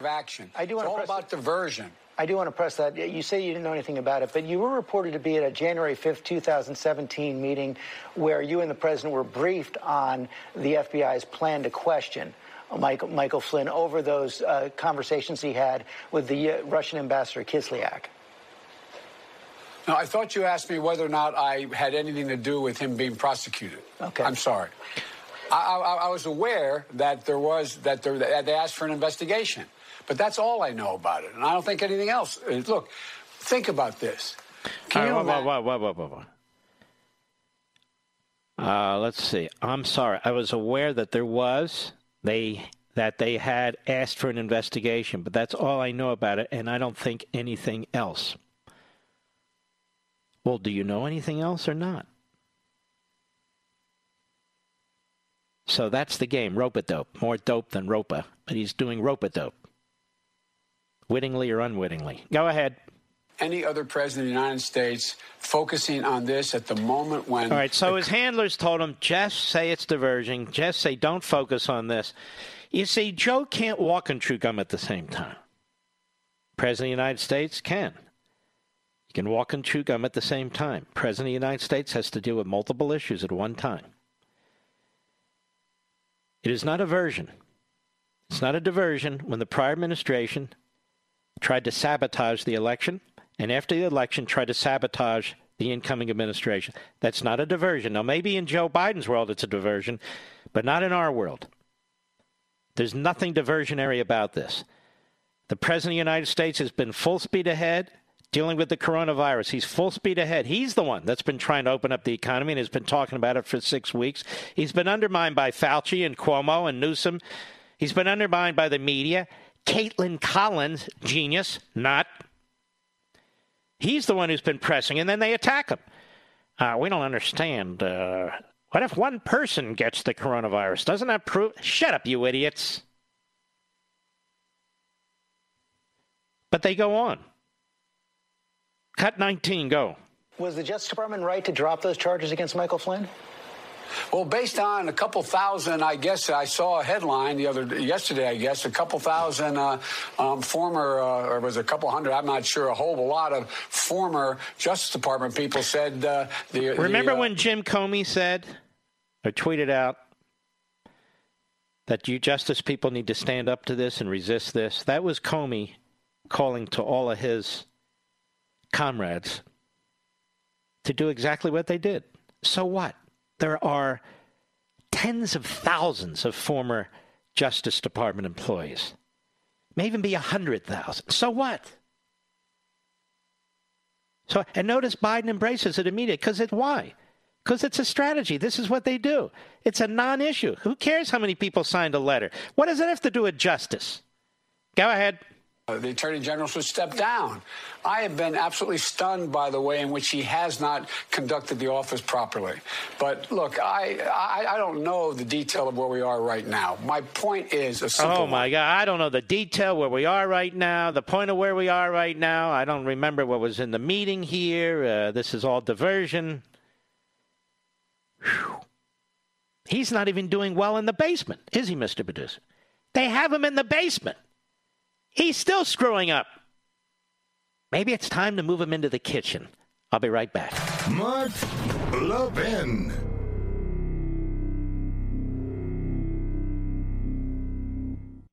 action. I do it's wanna all press about diversion. I do want to press that. You say you didn't know anything about it, but you were reported to be at a January 5th, 2017 meeting where you and the president were briefed on the FBI's plan to question Michael, Michael Flynn over those uh, conversations he had with the uh, Russian ambassador Kislyak. Now, I thought you asked me whether or not I had anything to do with him being prosecuted. Okay. I'm sorry. I, I, I was aware that there was that there, that they asked for an investigation, but that's all I know about it, and I don't think anything else. Uh, Look, think about this. Can All you right, imagine? whoa, whoa, whoa, whoa, whoa, whoa. Uh, let's see. I'm sorry. I was aware that there was they that they had asked for an investigation, but that's all I know about it, and I don't think anything else. Well, do you know anything else or not? So that's the game. Rope dope. More dope than Ropa, but he's doing rope dope. Wittingly or unwittingly. Go ahead. Any other president of the United States focusing on this at the moment when? All right, so his handlers told him, just say it's diversion. Just say don't focus on this. You see, Joe can't walk and chew gum at the same time. President of the United States can. He can walk and chew gum at the same time. President of the United States has to deal with multiple issues at one time. It is not a version. It's not a diversion when the prior administration tried to sabotage the election and after the election tried to sabotage the incoming administration. That's not a diversion. Now, maybe in Joe Biden's world it's a diversion, but not in our world. There's nothing diversionary about this. The President of the United States has been full speed ahead dealing with the coronavirus. He's full speed ahead. He's the one that's been trying to open up the economy and has been talking about it for six weeks. He's been undermined by Fauci and Cuomo and Newsom. He's been undermined by the media. Kaitlan Collins, genius, not. He's the one who's been pressing, and then they attack him. Uh, we don't understand. Uh, what if one person gets the coronavirus? Doesn't that prove? Shut up, you idiots. But they go on. Cut 19, go. Was the Justice Department right to drop those charges against Michael Flynn? Well, based on a couple thousand, I guess I saw a headline the other yesterday. I guess a couple thousand uh, um, former, uh, or was it a couple hundred? I'm not sure. A whole lot of former Justice Department people said uh, the. Remember the, uh, when Jim Comey said or tweeted out that you justice people need to stand up to this and resist this? That was Comey calling to all of his comrades to do exactly what they did. So what? There are tens of thousands of former Justice Department employees. May even be a hundred thousand. So what? So and notice Biden embraces it immediately because it's why? Because it's a strategy. This is what they do. It's a non-issue. Who cares how many people signed a letter? What does it have to do with justice? Go ahead. Uh, the Attorney General should step down. I have been absolutely stunned by the way in which he has not conducted the office properly. But look, I, I, I don't know the detail of where we are right now. My point is a simple Oh my God! I don't know the detail where we are right now. The point of where we are right now. I don't remember what was in the meeting here. Uh, this is all diversion. Whew. He's not even doing well in the basement, is he, Mr. Producer? They have him in the basement. He's still screwing up. Maybe it's time to move him into the kitchen. I'll be right back. Mark Levin.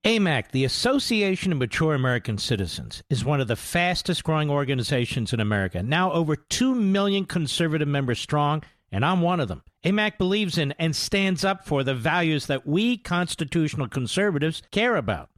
AMAC, the Association of Mature American Citizens, is one of the fastest growing organizations in America. Now over 2 million conservative members strong, and I'm one of them. AMAC believes in and stands up for the values that we constitutional conservatives care about.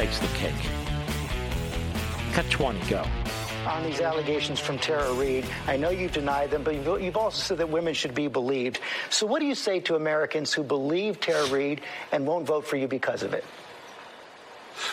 Takes the cake. Cut 20, go. on these allegations from Tara Reade. I know you've denied them, but you've, you've also said that women should be believed. So, what do you say to Americans who believe Tara Reade and won't vote for you because of it?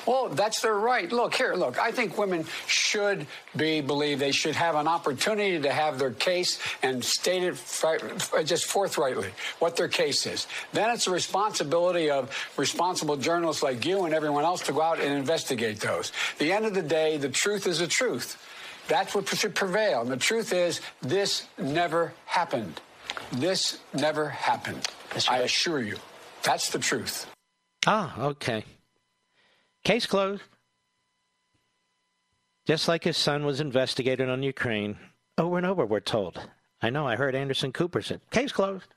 Well, that's their right. Look here, look, I think women should be believed. They should have an opportunity to have their case and state it just forthrightly what their case is. Then it's the responsibility of responsible journalists like you and everyone else to go out and investigate those. At the end of the day, the truth is the truth. That's what should prevail. And the truth is, this never happened. This never happened. I assure you. That's the truth. Ah, okay. Case closed. Just like his son was investigated on Ukraine over and over, we're told. I know, I heard Anderson Cooper said, case closed.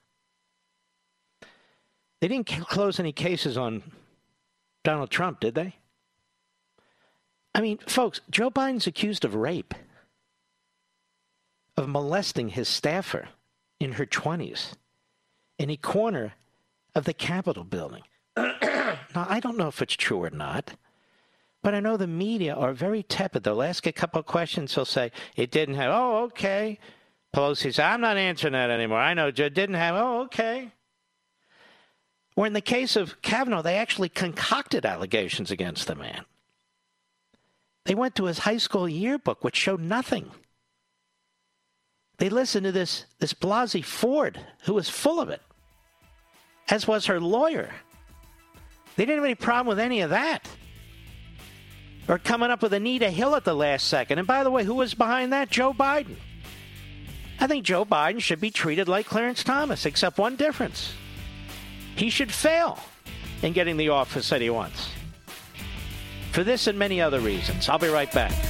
They didn't close any cases on Donald Trump, did they? I mean, folks, Joe Biden's accused of rape, of molesting his staffer in her 20s in a corner of the Capitol building. now, I don't know if it's true or not, but I know the media are very tepid. They'll ask a couple of questions. They'll say, it didn't have, oh, okay. Pelosi said, I'm not answering that anymore. I know, it didn't have, oh, okay. Or in the case of Kavanaugh, they actually concocted allegations against the man. They went to his high school yearbook, which showed nothing. They listened to this, this Blasey Ford, who was full of it, as was her lawyer. They didn't have any problem with any of that. Or coming up with Anita Hill at the last second. And by the way, who was behind that? Joe Biden. I think Joe Biden should be treated like Clarence Thomas, except one difference. He should fail in getting the office that he wants. For this and many other reasons. I'll be right back.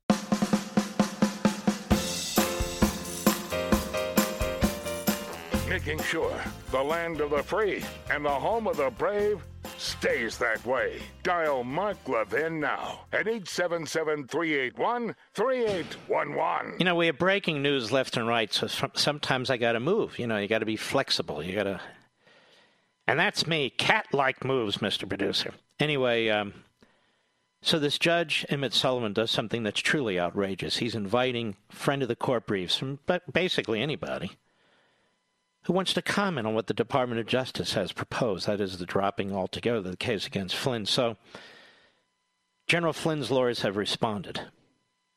Making sure the land of the free and the home of the brave stays that way. Dial Mark Levin now at 877 381 3811. You know, we have breaking news left and right, so sometimes I got to move. You know, you got to be flexible. You got to. And that's me. Cat like moves, Mr. Producer. Anyway, um, so this judge, Emmett Sullivan, does something that's truly outrageous. He's inviting friend of the court briefs from basically anybody who wants to comment on what the Department of Justice has proposed. That is, the dropping altogether of the case against Flynn. So, General Flynn's lawyers have responded.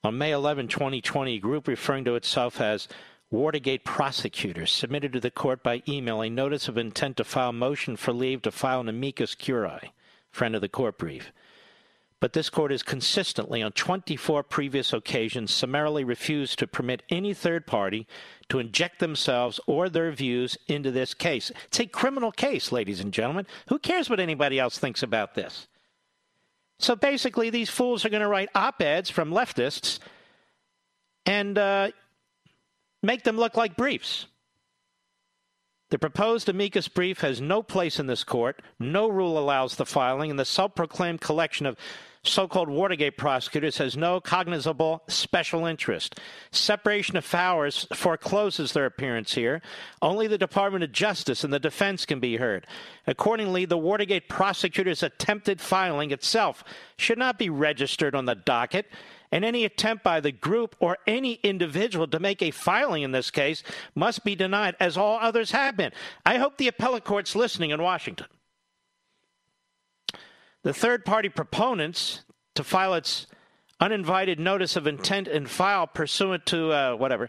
On May 11, 2020, a group referring to itself as Watergate prosecutors submitted to the court by email a notice of intent to file motion for leave to file an amicus curiae, friend of the court brief. But this court has consistently, on 24 previous occasions, summarily refused to permit any third party to inject themselves or their views into this case. It's a criminal case, ladies and gentlemen. Who cares what anybody else thinks about this? So basically, these fools are going to write op eds from leftists and uh, make them look like briefs. The proposed amicus brief has no place in this court. No rule allows the filing, and the self proclaimed collection of so called Watergate prosecutors has no cognizable special interest. Separation of powers forecloses their appearance here. Only the Department of Justice and the defense can be heard. Accordingly, the Watergate prosecutors' attempted filing itself should not be registered on the docket. And any attempt by the group or any individual to make a filing in this case must be denied, as all others have been. I hope the appellate court's listening in Washington. The third party proponents to file its uninvited notice of intent and file pursuant to uh, whatever,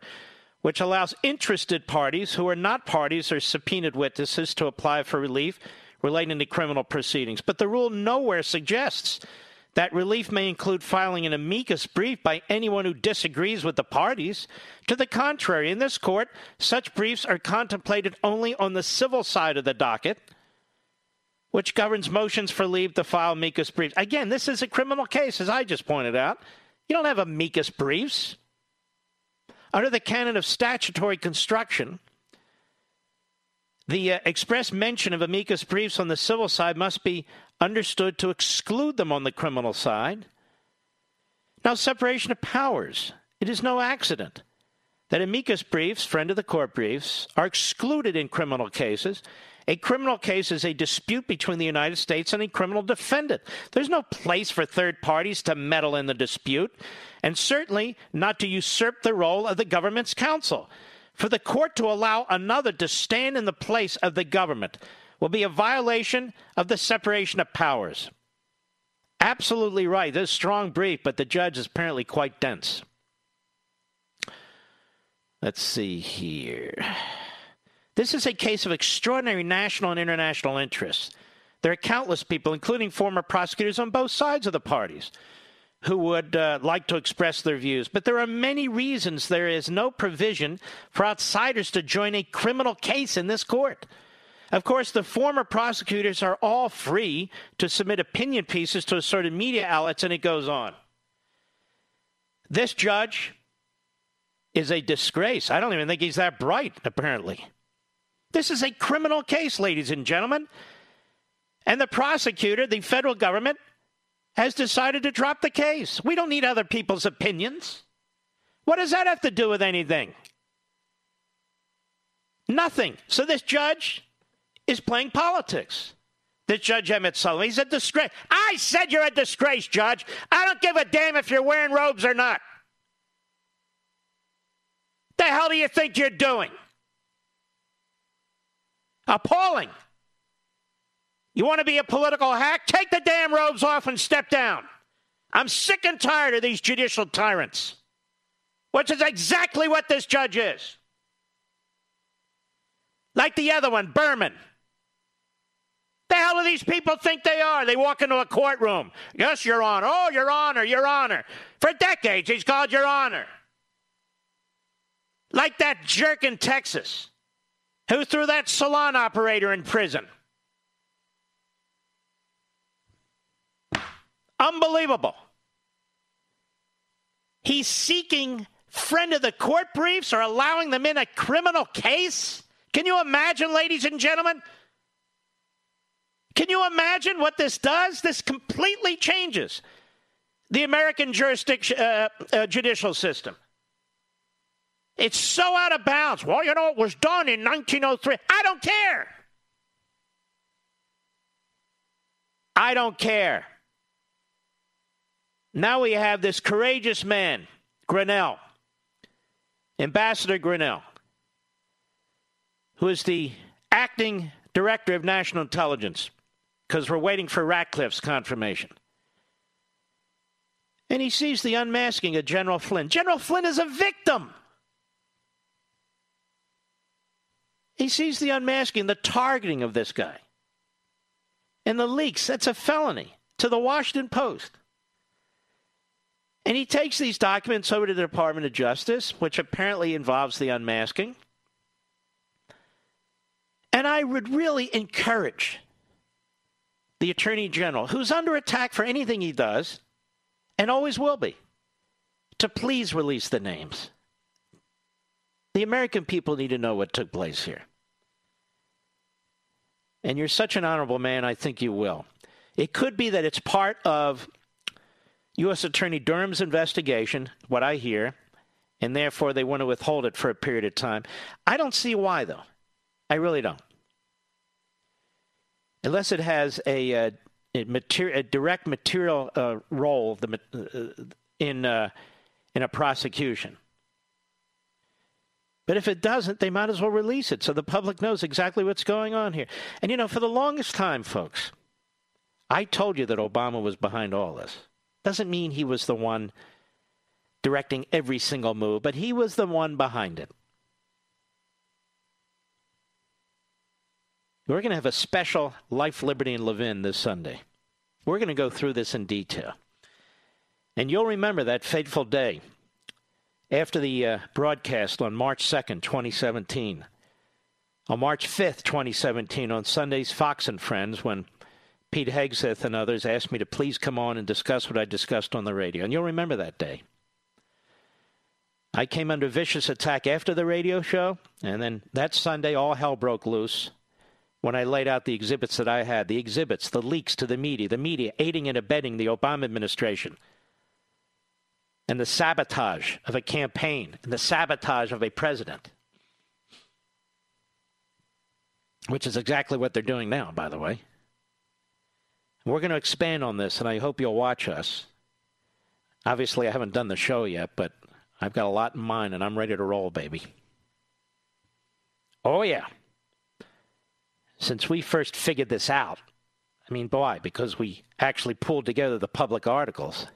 which allows interested parties who are not parties or subpoenaed witnesses to apply for relief relating to criminal proceedings. But the rule nowhere suggests that relief may include filing an amicus brief by anyone who disagrees with the parties. To the contrary, in this court, such briefs are contemplated only on the civil side of the docket which governs motions for leave to file amicus briefs. Again, this is a criminal case, as I just pointed out. You don't have amicus briefs. Under the canon of statutory construction, the uh, express mention of amicus briefs on the civil side must be understood to exclude them on the criminal side. Now, separation of powers. It is no accident that amicus briefs, friend of the court briefs, are excluded in criminal cases a criminal case is a dispute between the United States and a criminal defendant. There's no place for third parties to meddle in the dispute, and certainly not to usurp the role of the government's counsel. For the court to allow another to stand in the place of the government will be a violation of the separation of powers. Absolutely right. This is strong brief, but the judge is apparently quite dense. Let's see here. This is a case of extraordinary national and international interest. There are countless people, including former prosecutors on both sides of the parties, who would uh, like to express their views. But there are many reasons there is no provision for outsiders to join a criminal case in this court. Of course, the former prosecutors are all free to submit opinion pieces to assorted media outlets, and it goes on. This judge is a disgrace. I don't even think he's that bright, apparently. This is a criminal case, ladies and gentlemen. And the prosecutor, the federal government, has decided to drop the case. We don't need other people's opinions. What does that have to do with anything? Nothing. So this judge is playing politics. This Judge Emmett Sullivan, he's a disgrace. I said you're a disgrace, Judge. I don't give a damn if you're wearing robes or not. The hell do you think you're doing? Appalling. You want to be a political hack? Take the damn robes off and step down. I'm sick and tired of these judicial tyrants, which is exactly what this judge is. Like the other one, Berman. The hell do these people think they are? They walk into a courtroom. Yes, Your Honor. Oh, Your Honor, Your Honor. For decades, he's called Your Honor. Like that jerk in Texas who threw that salon operator in prison. Unbelievable. He's seeking friend of the court briefs or allowing them in a criminal case? Can you imagine, ladies and gentlemen? Can you imagine what this does? This completely changes the American jurisdiction uh, uh, judicial system. It's so out of bounds. Well, you know, it was done in 1903. I don't care. I don't care. Now we have this courageous man, Grenell, Ambassador Grenell, who is the acting director of national intelligence, because we're waiting for Ratcliffe's confirmation. And he sees the unmasking of General Flynn. General Flynn is a victim. He sees the unmasking, the targeting of this guy. And the leaks, that's a felony to the Washington Post. And he takes these documents over to the Department of Justice, which apparently involves the unmasking. And I would really encourage the Attorney General, who's under attack for anything he does, and always will be, to please release the names. The American people need to know what took place here. And you're such an honorable man, I think you will. It could be that it's part of U.S. Attorney Durham's investigation, what I hear, and therefore they want to withhold it for a period of time. I don't see why, though. I really don't. Unless it has a, uh, a, a direct material uh, role the, uh, in, uh, in a prosecution. But if it doesn't, they might as well release it so the public knows exactly what's going on here. And you know, for the longest time, folks, I told you that Obama was behind all this. Doesn't mean he was the one directing every single move, but he was the one behind it. We're going to have a special Life, Liberty, and Levin this Sunday. We're going to go through this in detail. And you'll remember that fateful day after the uh, broadcast on March 2nd, 2017. On March 5th, 2017, on Sunday's Fox and Friends, when Pete Hegseth and others asked me to please come on and discuss what I discussed on the radio. And you'll remember that day. I came under vicious attack after the radio show, and then that Sunday, all hell broke loose when I laid out the exhibits that I had the exhibits, the leaks to the media, the media aiding and abetting the Obama administration, and the sabotage of a campaign, and the sabotage of a president. Which is exactly what they're doing now, by the way. We're going to expand on this, and I hope you'll watch us. Obviously, I haven't done the show yet, but I've got a lot in mind, and I'm ready to roll, baby. Oh, yeah. Since we first figured this out, I mean, boy, because we actually pulled together the public articles,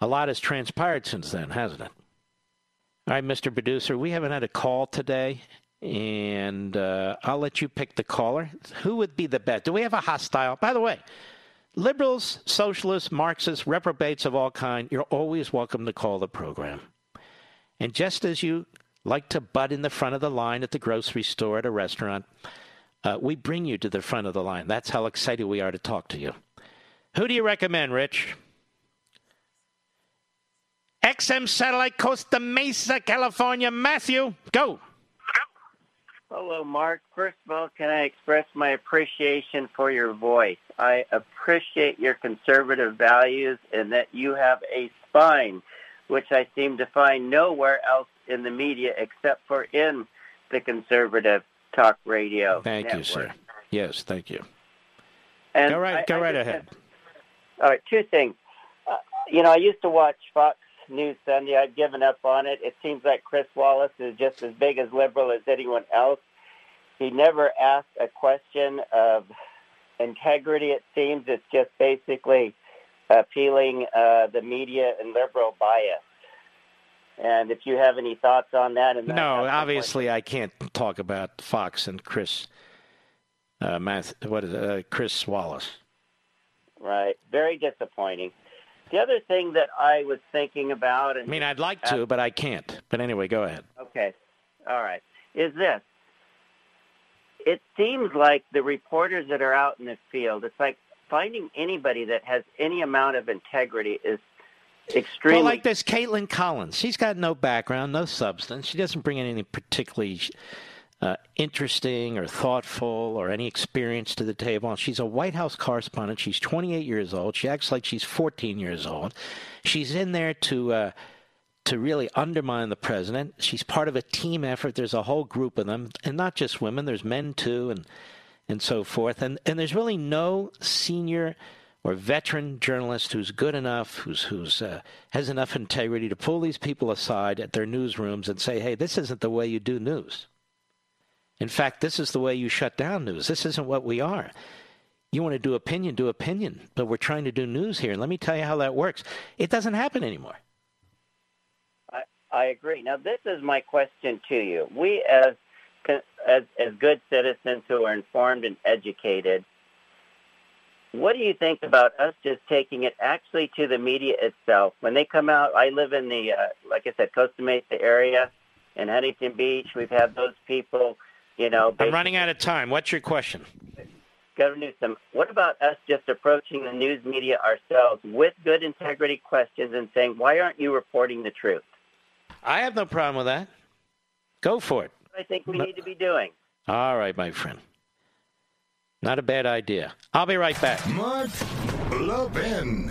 a lot has transpired since then, hasn't it? All right, Mr. Producer, we haven't had a call today, and uh, I'll let you pick the caller. Who would be the best? Do we have a hostile? By the way, liberals, socialists, Marxists, reprobates of all kind, you're always welcome to call the program. And just as you like to butt in the front of the line at the grocery store, at a restaurant, uh, we bring you to the front of the line. That's how excited we are to talk to you. Who do you recommend, Rich? XM Satellite, Costa Mesa, California. Matthew, go. Hello, Mark. First of all, can I express my appreciation for your voice? I appreciate your conservative values and that you have a spine, which I seem to find nowhere else in the media except for in the conservative talk radio. Thank network. you, sir. Yes, thank you. And go right, I- go I right ahead. have- all right, two things. Uh, you know, I used to watch Fox News Sunday. I've given up on it. It seems like Chris Wallace is just as big as liberal as anyone else. He never asked a question of integrity. It seems it's just basically appealing uh, the media and liberal bias. And if you have any thoughts on that, and No, obviously I can't talk about Fox and Chris. Uh, Math, what is it? Uh, Chris Wallace? Right. Very disappointing. The other thing that I was thinking about, and I mean, I'd like to, uh, but I can't. But anyway, go ahead. Okay. All right. Is this. It seems like the reporters that are out in the field, it's like finding anybody that has any amount of integrity is extremely. Well, like this Kaitlan Collins. She's got no background, no substance. She doesn't bring anything particularly uh, interesting or thoughtful or any experience to the table. She's a White House correspondent. She's 28 years old. She acts like she's 14 years old. She's in there to. Uh, to really undermine the president. She's part of a team effort. There's a whole group of them, and not just women. There's men too, and and so forth. And and there's really no senior or veteran journalist who's good enough, who's who's uh, has enough integrity to pull these people aside at their newsrooms and say, "Hey, this isn't the way you do news. In fact, this is the way you shut down news. This isn't what we are." You want to do opinion, do opinion, but we're trying to do news here. Let me tell you how that works. It doesn't happen anymore. I, I agree. Now, this is my question to you. We, as as as good citizens who are informed and educated, what do you think about us just taking it actually to the media itself? When they come out, I live in the, uh, like I said, Costa Mesa area in Huntington Beach. We've had those people, you know. I'm running out of time. What's your question? Governor Newsom, what about us just approaching the news media ourselves with good integrity questions and saying, why aren't you reporting the truth? I have no problem with that. Go for it. I think we need to be doing. All right, my friend. Not a bad idea. I'll be right back. Mark Levin.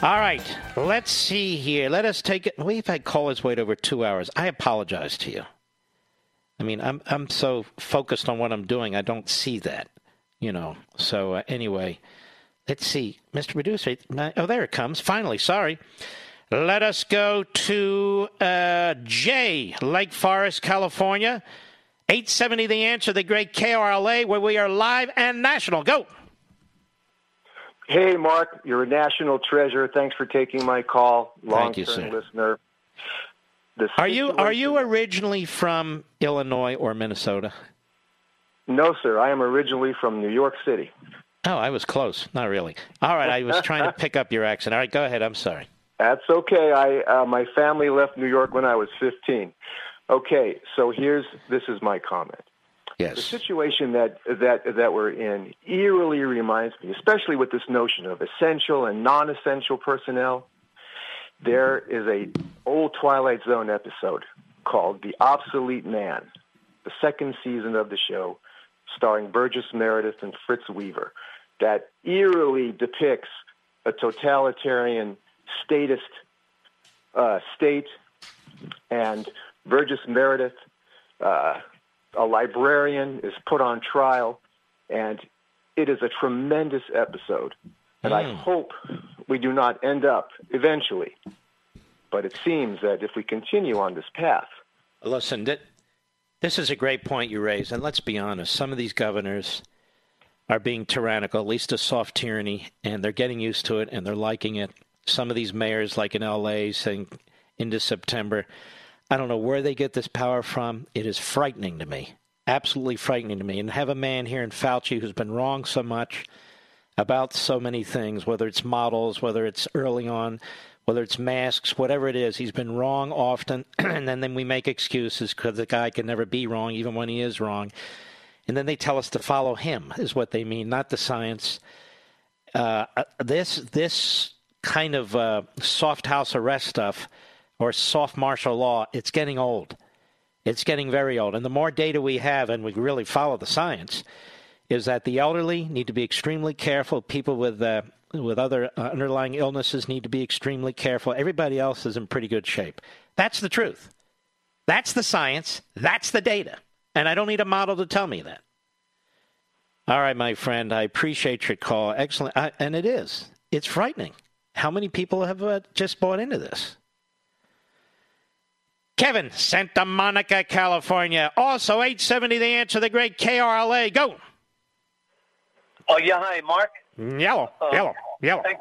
All right, let's see here. Let us take it. We've had callers wait over two hours. I apologize to you. I mean, I'm I'm so focused on what I'm doing, I don't see that. You know. So uh, anyway, let's see, Mr. Producer. Oh, there it comes. Finally, sorry. Let us go to uh, Jay, Lake Forest, California. 870 The Answer, the great KRLA, where we are live and national. Go. Hey, Mark, you're a national treasure. Thanks for taking my call. Thank you, Long-term sir. listener. The Are you are you originally from Illinois or Minnesota? No, sir. I am originally from New York City. Oh, I was close. Not really. All right, I was trying to pick up your accent. All right, go ahead. I'm sorry. That's okay. I uh, my family left New York when I was 15. Okay, so here's this is my comment. Yes. The situation that that that we're in eerily reminds me, especially with this notion of essential and non-essential personnel. There is a old Twilight Zone episode called "The Obsolete Man," the second season of the show, starring Burgess Meredith and Fritz Weaver, that eerily depicts a totalitarian statist uh, state, and Burgess Meredith, uh, a librarian, is put on trial, and it is a tremendous episode. And I Mm. hope we do not end up eventually. But it seems that if we continue on this path, Listen, th- this is a great point you raise, and let's be honest. Some of these governors are being tyrannical, at least a soft tyranny, and they're getting used to it and they're liking it. Some of these mayors, like in L.A., saying into September, I don't know where they get this power from. It is frightening to me, absolutely frightening to me. And have a man here in Fauci who's been wrong so much, about so many things, whether it's models, whether it's early on, whether it's masks, whatever it is. He's been wrong often, and then, we make excuses because the guy can never be wrong, even when he is wrong. And then they tell us to follow him, is what they mean, not the science. Uh, this this kind of uh, soft house arrest stuff or soft martial law, it's getting old. It's getting very old. And the more data we have, and we really follow the science, is that the elderly need to be extremely careful. People with uh, with other uh, underlying illnesses need to be extremely careful. Everybody else is in pretty good shape. That's the truth. That's the science. That's the data. And I don't need a model to tell me that. All right, my friend, I appreciate your call. Excellent. I, and it is. It's frightening. How many people have uh, just bought into this? Kevin, Santa Monica, California. Also, 870 The Answer, the great KRLA. Go. Oh, yeah. Hi, Mark. Yellow, Uh, yellow, yellow. Thanks.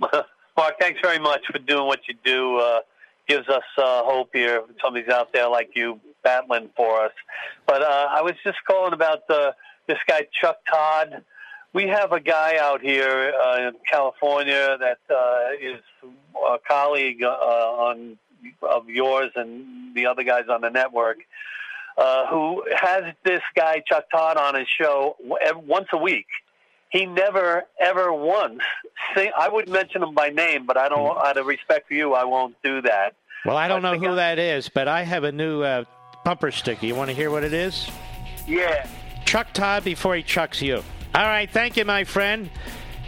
Mark, thanks very much for doing what you do. Uh, gives us uh, hope here. Somebody's out there like you battling for us. But uh, I was just calling about uh, this guy, Chuck Todd. We have a guy out here uh, in California that uh, is a colleague uh, on of yours and the other guys on the network, uh, who has this guy Chuck Todd on his show once a week. He never, ever once. Say, I would mention him by name, but I don't. Out of respect for you, I won't do that. Well, I don't know who that is, but I have a new uh, bumper sticker. You want to hear what it is? Yeah. Chuck Todd before he chucks you. All right, thank you, my friend.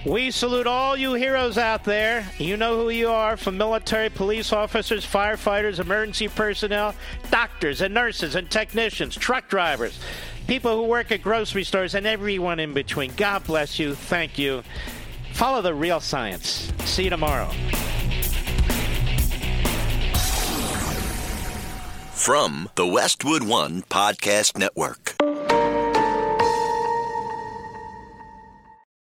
We salute all you heroes out there. You know who you are from military, police officers, firefighters, emergency personnel, doctors and nurses and technicians, truck drivers, people who work at grocery stores, and everyone in between. God bless you. Thank you. Follow the real science. See you tomorrow. From the Westwood One Podcast Network.